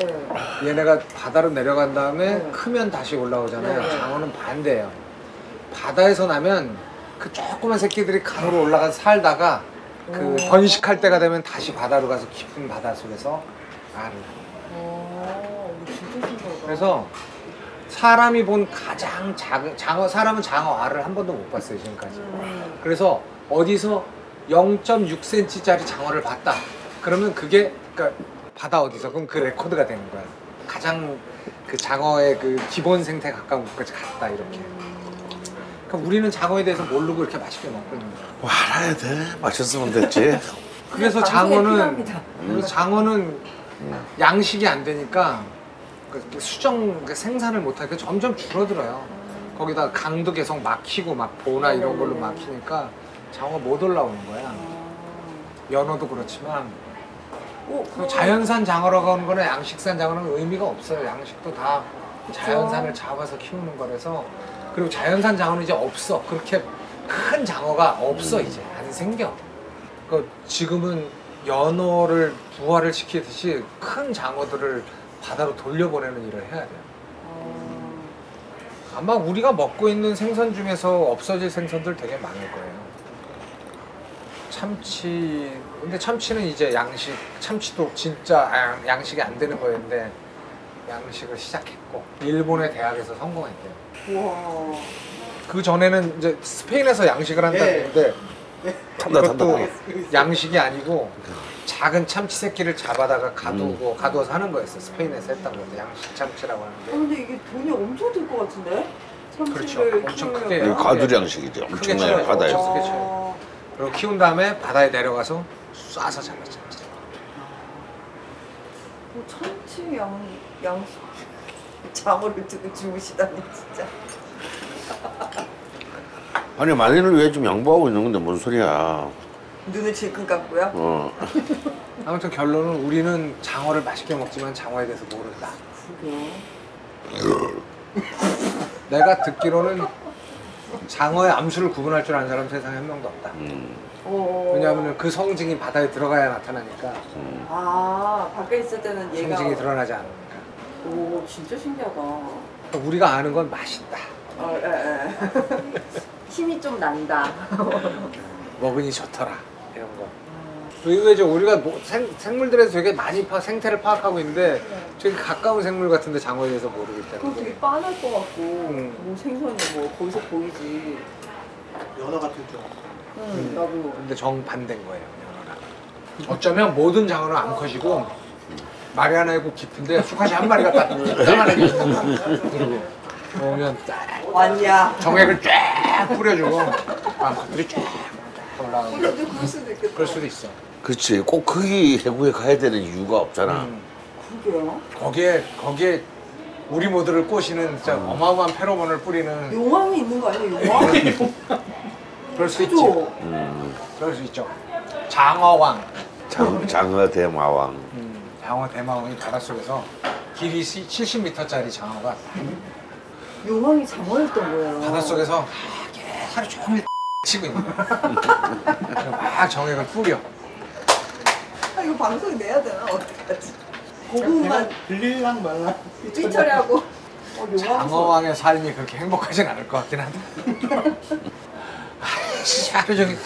예. 얘네가 바다로 내려간 다음에 네. 크면 다시 올라오잖아요. 네. 장어는 반대예요. 바다에서 나면 그 조그만 새끼들이 강으로 올라가서 살다가 그 오. 번식할 때가 되면 다시 바다로 가서 깊은 바다 속에서 알을. 그래서 사람이 본 가장 작은 장어 사람은 장어 알을 한 번도 못 봤어요 지금까지. 음. 그래서 어디서 0.6cm짜리 장어를 봤다. 그러면 그게 그러니까 바다 어디서 그럼 그 레코드가 되는 거야. 가장 그 장어의 그 기본 생태 가까운 곳까지 갔다 이렇게. 그러니까 우리는 장어에 대해서 모르고 이렇게 맛있게 먹고 있는 거야. 뭐 알아야 돼 맞췄으면 됐지 그래서 장어는. 그래서 장어는 양식이 안 되니까 그 수정 그 생산을 못하니까 점점 줄어들어요. 거기다 강도 계속 막히고 막 보나 이런 걸로 막히니까 장어 못 올라오는 거야. 연어도 그렇지만 오, 그 자연산 장어라고 하는 거는 양식산 장어는 의미가 없어요. 양식도 다 자연산을 잡아서 키우는 거라서 그리고 자연산 장어는 이제 없어. 그렇게 큰 장어가 없어 이제 안 생겨. 그 지금은 연어를 부화를 시키듯이 큰 장어들을 바다로 돌려보내는 일을 해야 돼요. 아마 우리가 먹고 있는 생선 중에서 없어질 생선들 되게 많을 거예요. 참치, 근데 참치는 이제 양식, 참치도 진짜 양- 양식이 안 되는 거였는데 양식을 시작했고 일본의 대학에서 성공했대요. 우와. 그 전에는 이제 스페인에서 양식을 한다는데 탄다 탄다 이것도 양식이 아니고 작은 참치 새끼를 잡아다가 가두고 가두어서 하는 거였어. 스페인에서 했던 건데 양식 참치라고 어, 하는데 근데 이게 돈이 엄청 들 것 같은데? 그렇죠. 참치를 엄청? 크게 이거 가두리 양식이죠 엄청나요 쳐요. 바다에서 어. 크게 어, 그리고 키운 다음에 바다에 내려가서 쏴서 잡았죠. 뭐 참치 양, 양식 장어를 두고 주무시다니 진짜. 아니 마늘을 왜좀 양보하고 있는 건데 뭔 소리야 눈을 질끈 감고요. 어. 아무튼 결론은 우리는 장어를 맛있게 먹지만 장어에 대해서 모른다. 그래요? 내가 듣기로는 장어의 암수를 구분할 줄 아는 사람 세상에 한 명도 없다. 음. 어. 왜냐하면 그 성징이 바다에 들어가야 나타나니까 아 밖에 있을 때는 얘가 성징이 드러나지 않으니까. 오 진짜 신기하다. 우리가 아는 건 맛있다. 어, 예, 예. 힘이 좀 난다. 먹으니 좋더라 이런 거. 의외 죠. 우리가 뭐 생, 생물들에서 되게 많이 파, 생태를 파악하고 있는데 되게 가까운 생물 같은데 장어에 대해서 모르기 그럼 되게 때문에. 빤할 것 같고 음. 뭐 생선이 뭐 거기서 보이지. 연어 같은 쪽. 응 나도. 근데 정 반대인 거예요. 연어랑. 어쩌면 모든 장어는 암컷이고 마리아나 해고 깊은데 수컷이 한 마리가 딱 거야. 그리고 오면 딱 왔냐? 정액을 쫙 뿌려주고 암컷들이 쫙 올라가고 그럴 수도 있겠다. 그럴 수도 있어. 그치 꼭 거기 해구에 가야 되는 이유가 없잖아 음. 그게요? 거기에 거기에 우리 모두를 꼬시는 진짜 어 마어마한 페로몬을 뿌리는 용왕이 있는 거 아니에요? 용왕? 그럴 수 있지. 그죠? 음. 그럴 수 있죠. 장어왕. 장, 장어 대마왕 음, 장어 대마왕이 바닷속에서 길이 70m짜리 장어가 용왕이 장어였던 거예요. 바닷속에서 계속 하루 종일 치고 있는 거야. 그래서 막 정액을 뿌려. 아, 이거 방송 내야 되나? 어떡하지? 고분만 빌릴랑 말랑. 삐처리하고. 어, 장어왕의 삶이 그렇게 행복하진 않을 것 같긴 한데. 아이씨, 하루 종일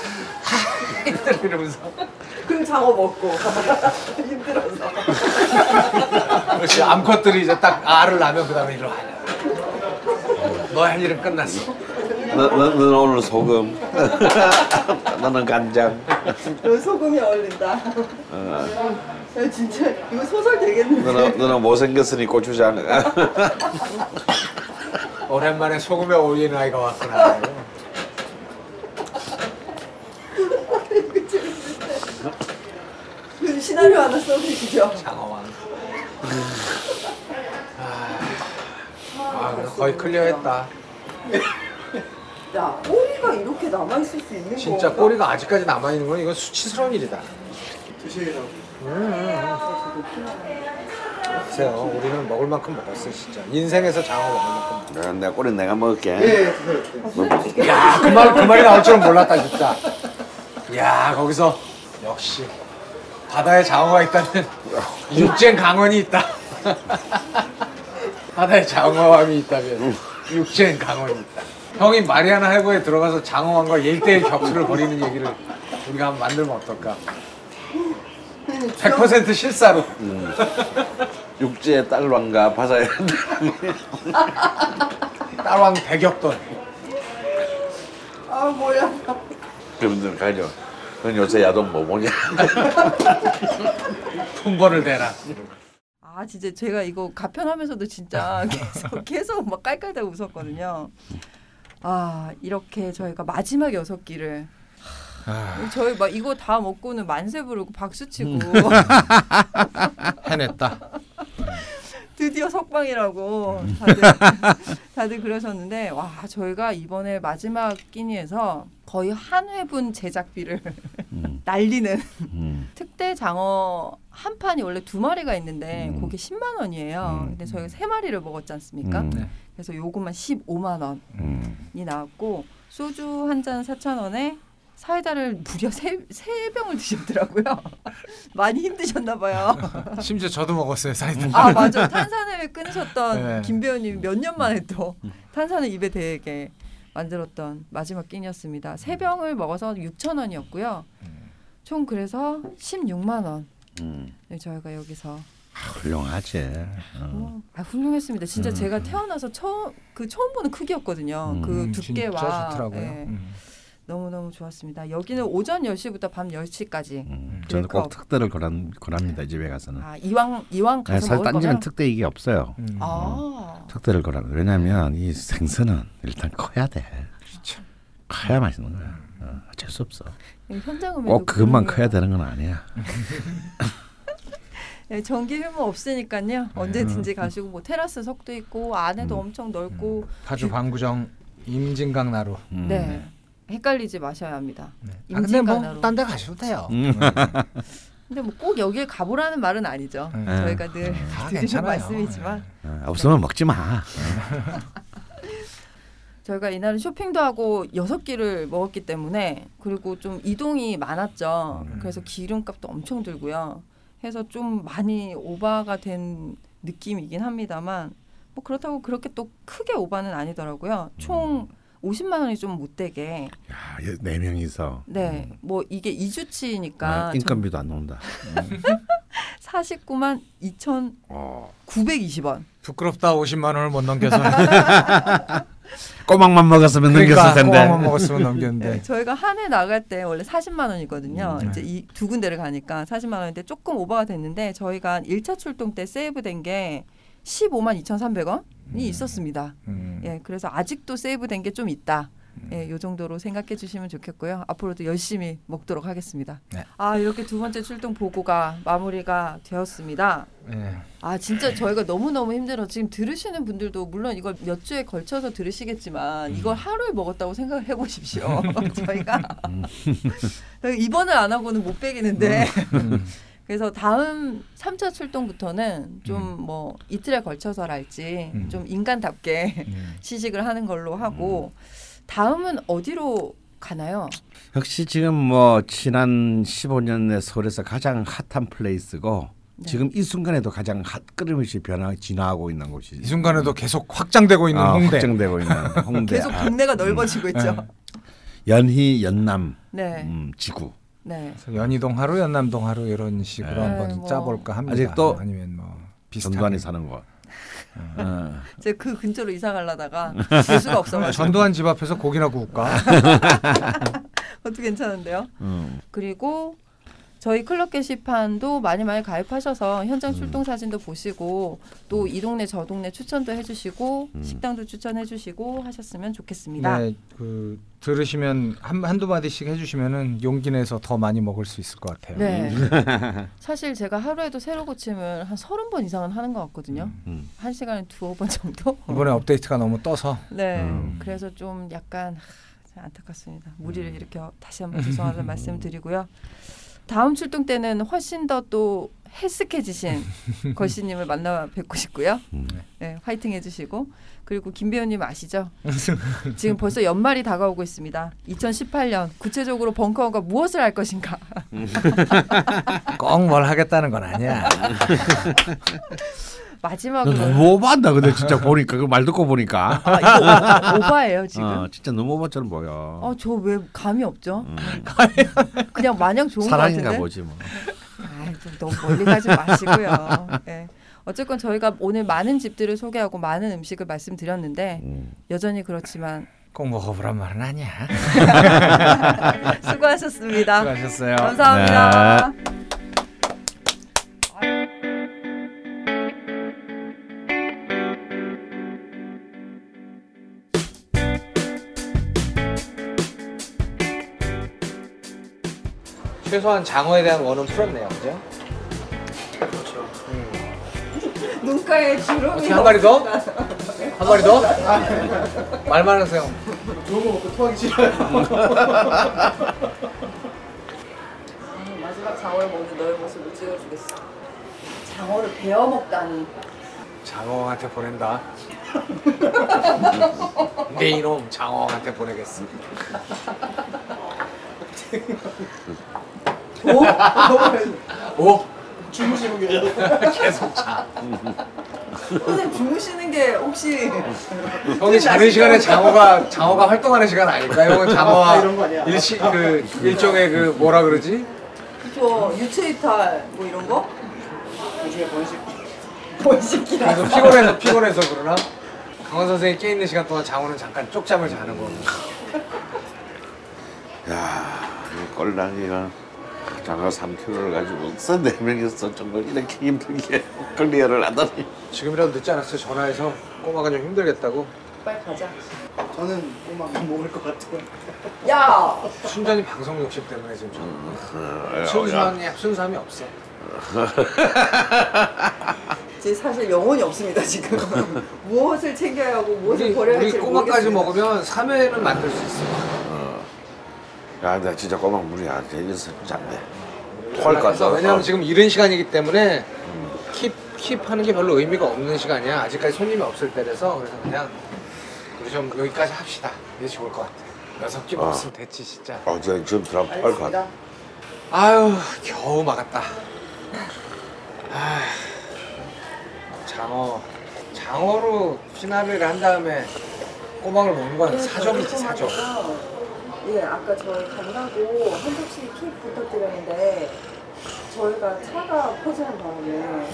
하 이러면서 그럼 장어 먹고 힘들어서. 그렇지 암컷들이 이제 딱 알을 낳으면 그 다음에 이리 와. 너할 일은 끝났어. 너, 너, 너는 오늘 소금 너는 간장 너 소금이 어울린다. 어. 야, 진짜 이거 소설 되겠는데. 너는, 너는 못생겼으니 고추장 오랜만에 소금에 어울리는 아이가 왔구나. 그 시나리오 하나 써주시죠. 장어왕. 아, 아, 거의 클리어했다. 야 꼬리가 이렇게 남아 있을 수 있는 진짜 꼬리가 아직까지 남아 있는 건 이건 수치스러운 일이다. 드시라고. 보세요. 우리는 먹을 만큼 먹었어 진짜. 인생에서 장어 먹을 만큼. 네, 내가 꼬리 내가 먹을게. 예, 드세요. 야, 그 말, 그 말이 나올 줄은 몰랐다, 진짜. 야, 거기서 역시 바다에 장어가 있다는 육쟁 강원이 있다. 바다에 장어왕이 있다면 육쟁 강원이 있다. 형이 마리아나 해고에 들어가서 장어왕과 1대1 격투를 벌이는 얘기를 우리가 한번 만들면 어떨까? 100% 실사로. 육지의 딸왕과 바다의 딸왕 대격돈. 아 뭐야? 그분들 가죠. 넌 요새 야동 뭐 보냐? 풍벌을 대라. 아 진짜 제가 이거 가편하면서도 진짜 계속 계속 막 깔깔대고 웃었거든요. 아 이렇게 저희가 마지막 여섯 끼를 저희 막 이거 다 먹고는 만세 부르고 박수 치고 해냈다. 드디어 석방이라고 다들, 다들 그러셨는데 와 저희가 이번에 마지막 끼니에서 거의 한 회분 제작비를 날리는 음. 특대 장어 한 판이 원래 두 마리가 있는데 음. 그게 10만 원이에요. 음. 근데 저희가 세 마리를 먹었지 않습니까? 음. 네. 그래서 요것만 15만 원이 음. 나왔고 소주 한 잔 4천 원에 사이다를 무려 세, 세 병을 드셨더라고요. 많이 힘드셨나 봐요. 심지어 저도 먹었어요, 사이다. 아 맞아 탄산을 끊으셨던 네. 김 배우님이 몇년 만에 또 탄산을 입에 대게 만들었던 마지막 끼니였습니다. 세 병을 먹어서 6천 원이었고요. 총 그래서 16만 원. 음. 네, 저희가 여기서 훌륭하지. 어. 어, 아, 훌륭했습니다. 진짜 음. 제가 태어나서 처음 그 처음 보는 크기였거든요. 음. 그 음, 두께와 진짜 좋더라고요. 예, 음. 너무 너무 좋았습니다. 여기는 오전 10시부터 밤 10시까지. 음. 저는 꼭 특대를 고란, 고랍니다 집에 가서는. 아 이왕 이왕 네, 가서 살 먹을 딴지는 거면 특대 이게 없어요. 음. 아 특대를 고라는 왜냐면 이 생선은 일단 커야 돼. 그렇죠. 커야 맛있는 거야. 어, 어쩔 수 없어. 현장 음에도 꼭 그것만 커야 되는 건 아니야. 네, 전기 휴무 없으니까요. 언제든지 가시고 뭐 테라스 석도 있고 안에도 음. 엄청 넓고 파주 방구정 임진강 나루. 음. 네 헷갈리지 마셔야 합니다. 네. 아, 근데. 뭐딴 데 가셔도 돼요. 음. 근데 뭐 꼭 여길 가보라는 말은 아니죠. 음. 저희가 늘다 드리는. 말씀이지만 어, 없으면 먹지 마. 저희가 이날은 쇼핑도 하고 여섯 끼를 먹었기 때문에 그리고 좀 이동이 많았죠. 음. 그래서 기름값도 엄청 들고요. 해서 좀 많이 오바가 된 느낌이긴 합니다만 뭐 그렇다고 그렇게 또 크게 오바는 아니더라고요. 총 50만 원이 좀 못 되게. 야, 얘네 명이서 네. 뭐 이게 2주치니까 아, 인건비도 안 나온다. 49만 2,920원. 부끄럽다 50만 원을 못 넘겨서. 꼬막만 먹었으면 그러니까 넘겼을 텐데. 꼬막만 먹었으면 넘겼는데. 네, 저희가 한 해 나갈 때 원래 40만 원이거든요. 음. 이제 이두 군데를 가니까 40만 원인데 조금 오버가 됐는데 저희가 1차 출동 때 세이브된 게 15만 2,300원이 있었습니다. 음. 예, 그래서 아직도 세이브된 게 좀 있다. 예, 요 정도로 생각해 주시면 좋겠고요. 앞으로도 열심히 먹도록 하겠습니다. 네. 아, 이렇게 두 번째 출동 보고가 마무리가 되었습니다. 네. 아, 진짜 저희가 너무너무 힘들어. 지금 들으시는 분들도 물론 이걸 몇 주에 걸쳐서 들으시겠지만 이걸 하루에 먹었다고 생각을 해 보십시오. 저희가 입원을 안 하고는 못 빼기는데. 그래서 다음 3차 출동부터는 좀뭐 이틀에 걸쳐서랄지 음. 좀 인간답게 음. 시식을 하는 걸로 하고 다음은 어디로 가나요? 역시 지금 뭐 지난 15년 내 서울에서 가장 핫한 플레이스고 네. 지금 이 순간에도 가장 핫 끊임없이 변화 진화하고 있는 곳이 이 순간에도 계속 확장되고 있는 아, 홍대. 확정되고 있는 홍대 계속 아, 동네가 넓어지고 있죠. 네. 연희 연남 네, 음, 지구 네. 그래서 연희동 하루, 연남동 하루 이런 식으로 네. 한번 뭐. 짜볼까 합니다. 아직도 아니면 뭐. 전두환이 사는 곳. 어. 제가 그 근처로 이사 가려다가 볼 수가 없어가지고 전두환 집 앞에서 고기나 구울까? 그것도 괜찮은데요. 음. 그리고 저희 클럽 게시판도 많이 많이 가입하셔서 현장 음. 출동 사진도 보시고 또 이 동네 저 동네 추천도 해주시고 음. 식당도 추천해주시고 하셨으면 좋겠습니다. 네, 그 들으시면 한 한두 마디씩 해주시면은 용기 내서 더 많이 먹을 수 있을 것 같아요. 네. 사실 제가 하루에도 세로 고침을 한 서른 번 이상은 하는 것 같거든요. 음. 한 시간에 두어 번 정도. 이번에 업데이트가 너무 떠서 네. 음. 그래서 좀 약간 하, 참 안타깝습니다. 무리를 일으켜 다시 한번 죄송하다는 말씀드리고요. 다음 출동 때는 훨씬 더 또 헬스케지신 걸씨님을 만나 뵙고 싶고요. 네, 화이팅 해주시고 그리고 김 배우님 아시죠? 지금 벌써 연말이 다가오고 있습니다. 2018년 구체적으로 벙커원과 무엇을 할 것인가? 꼭 뭘 하겠다는 건 아니야. 마지막으로 너무 오버한다 근데 진짜 보니까 그 말 듣고 보니까 아, 이거 오바, 오바예요 지금. 어, 진짜 너무 오버처럼 보여 어, 저왜 감이 없죠? 그냥 마냥 좋은 것 사랑인가 같은데. 보지 뭐 아이, 좀 너무 멀리 가지 마시고요. 예. 어쨌건 저희가 오늘 많은 집들을 소개하고 많은 음식을 말씀드렸는데 음. 여전히 그렇지만 꼭 먹어보란 말은 아니야. 수고하셨습니다. 수고하셨어요. 감사합니다. 최소한 장어에 대한 원은 풀었네요, 그죠? 눈가에 주름이 어떻게 한 마리 더? 한 마리 더? 말만 하세요. 좋은 거 먹고 토하기 싫어요. 마지막 장어를 먹는 너의 모습을 찍어주겠어. 장어를 베어 먹다니. 장어한테 보낸다. 내 이놈 장어한테 보내겠어. 오? 주무시는 게 계속 자. 선생님 주무시는 게 혹시 형이 자는 시간에 장어가 장어가 활동하는 시간 아닐까? 형은 장어와 이런 거 아니야? 일시 그 일종의 그 뭐라 그러지? 저 유체 이탈 뭐 이런 거? 요즘에 번식. 번식이라. 그래서 피곤해서 피곤해서 그러나? 강원 선생이 깨 있는 시간 동안 장어는 잠깐 쪽잠을 자는 거. 야, 이 꼴랑이가 장어 3kg를 가지고 써 4명이서 정말 이렇게 힘들게 클리어를 하다니 지금이라도 늦지 않았어요? 전화해서 꼬마가 좀 힘들겠다고. 빨리 가자. 저는 꼬막 못 먹을 것 같아요. 야, 순전히 방송 욕심 때문에 지금 저는 어, 야. 순수함이 순수함이 없어. 제 사실 영혼이 없습니다 지금. 무엇을 챙겨야 하고 무엇을 우리, 버려야 우리 할지 꼬마까지 모르겠습니다. 먹으면 3회는 만들 수 있어. 야, 나 진짜 꼬막 물이야. 이래서 짠데. 토할 것 같다. 왜냐면 지금 이른 시간이기 때문에 킵 킵 하는 게 별로 의미가 없는 시간이야. 아직까지 손님이 없을 때라서 그래서 그냥 우리 좀 여기까지 합시다. 이게 좋을 것 같아. 여섯 끼 아. 먹었으면 됐지 진짜. 어, 저 지금 들어가면 토할 것 같아. 아유 겨우 막았다. 아 장어 장어로 피나리를 한 다음에 꼬막을 먹는 건 사족이지 사족. 예, 아까 저희 간다고 한 접시 킵 부탁드렸는데 저희가 차가 퍼지는 바람에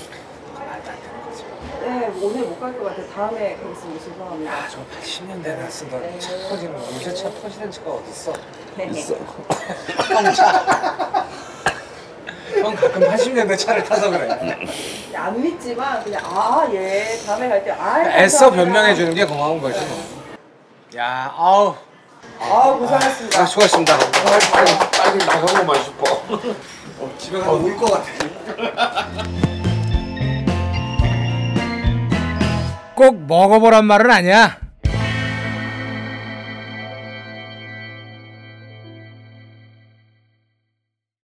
네, 오늘 못 갈 것 같아요. 다음에 가겠습니다. 죄송합니다. 야 저 80년대나 쓰던 차 터지는 거 요새 차 터지는 차가 어딨어? 있어. 형차. 형 가끔 80년대 차를 타서 그래. 안 믿지만 그냥 아, 예. 다음에 갈 때 아, 애써 변명해 주는 게 고마운 거지. 뭐. 야, 아우. 아, 고생하셨습니다. 아, 수고하셨습니다. 빨리, 빨리 나가고만 싶어. 집에 가서 울것 같아. 꼭 먹어보란 말은 아니야.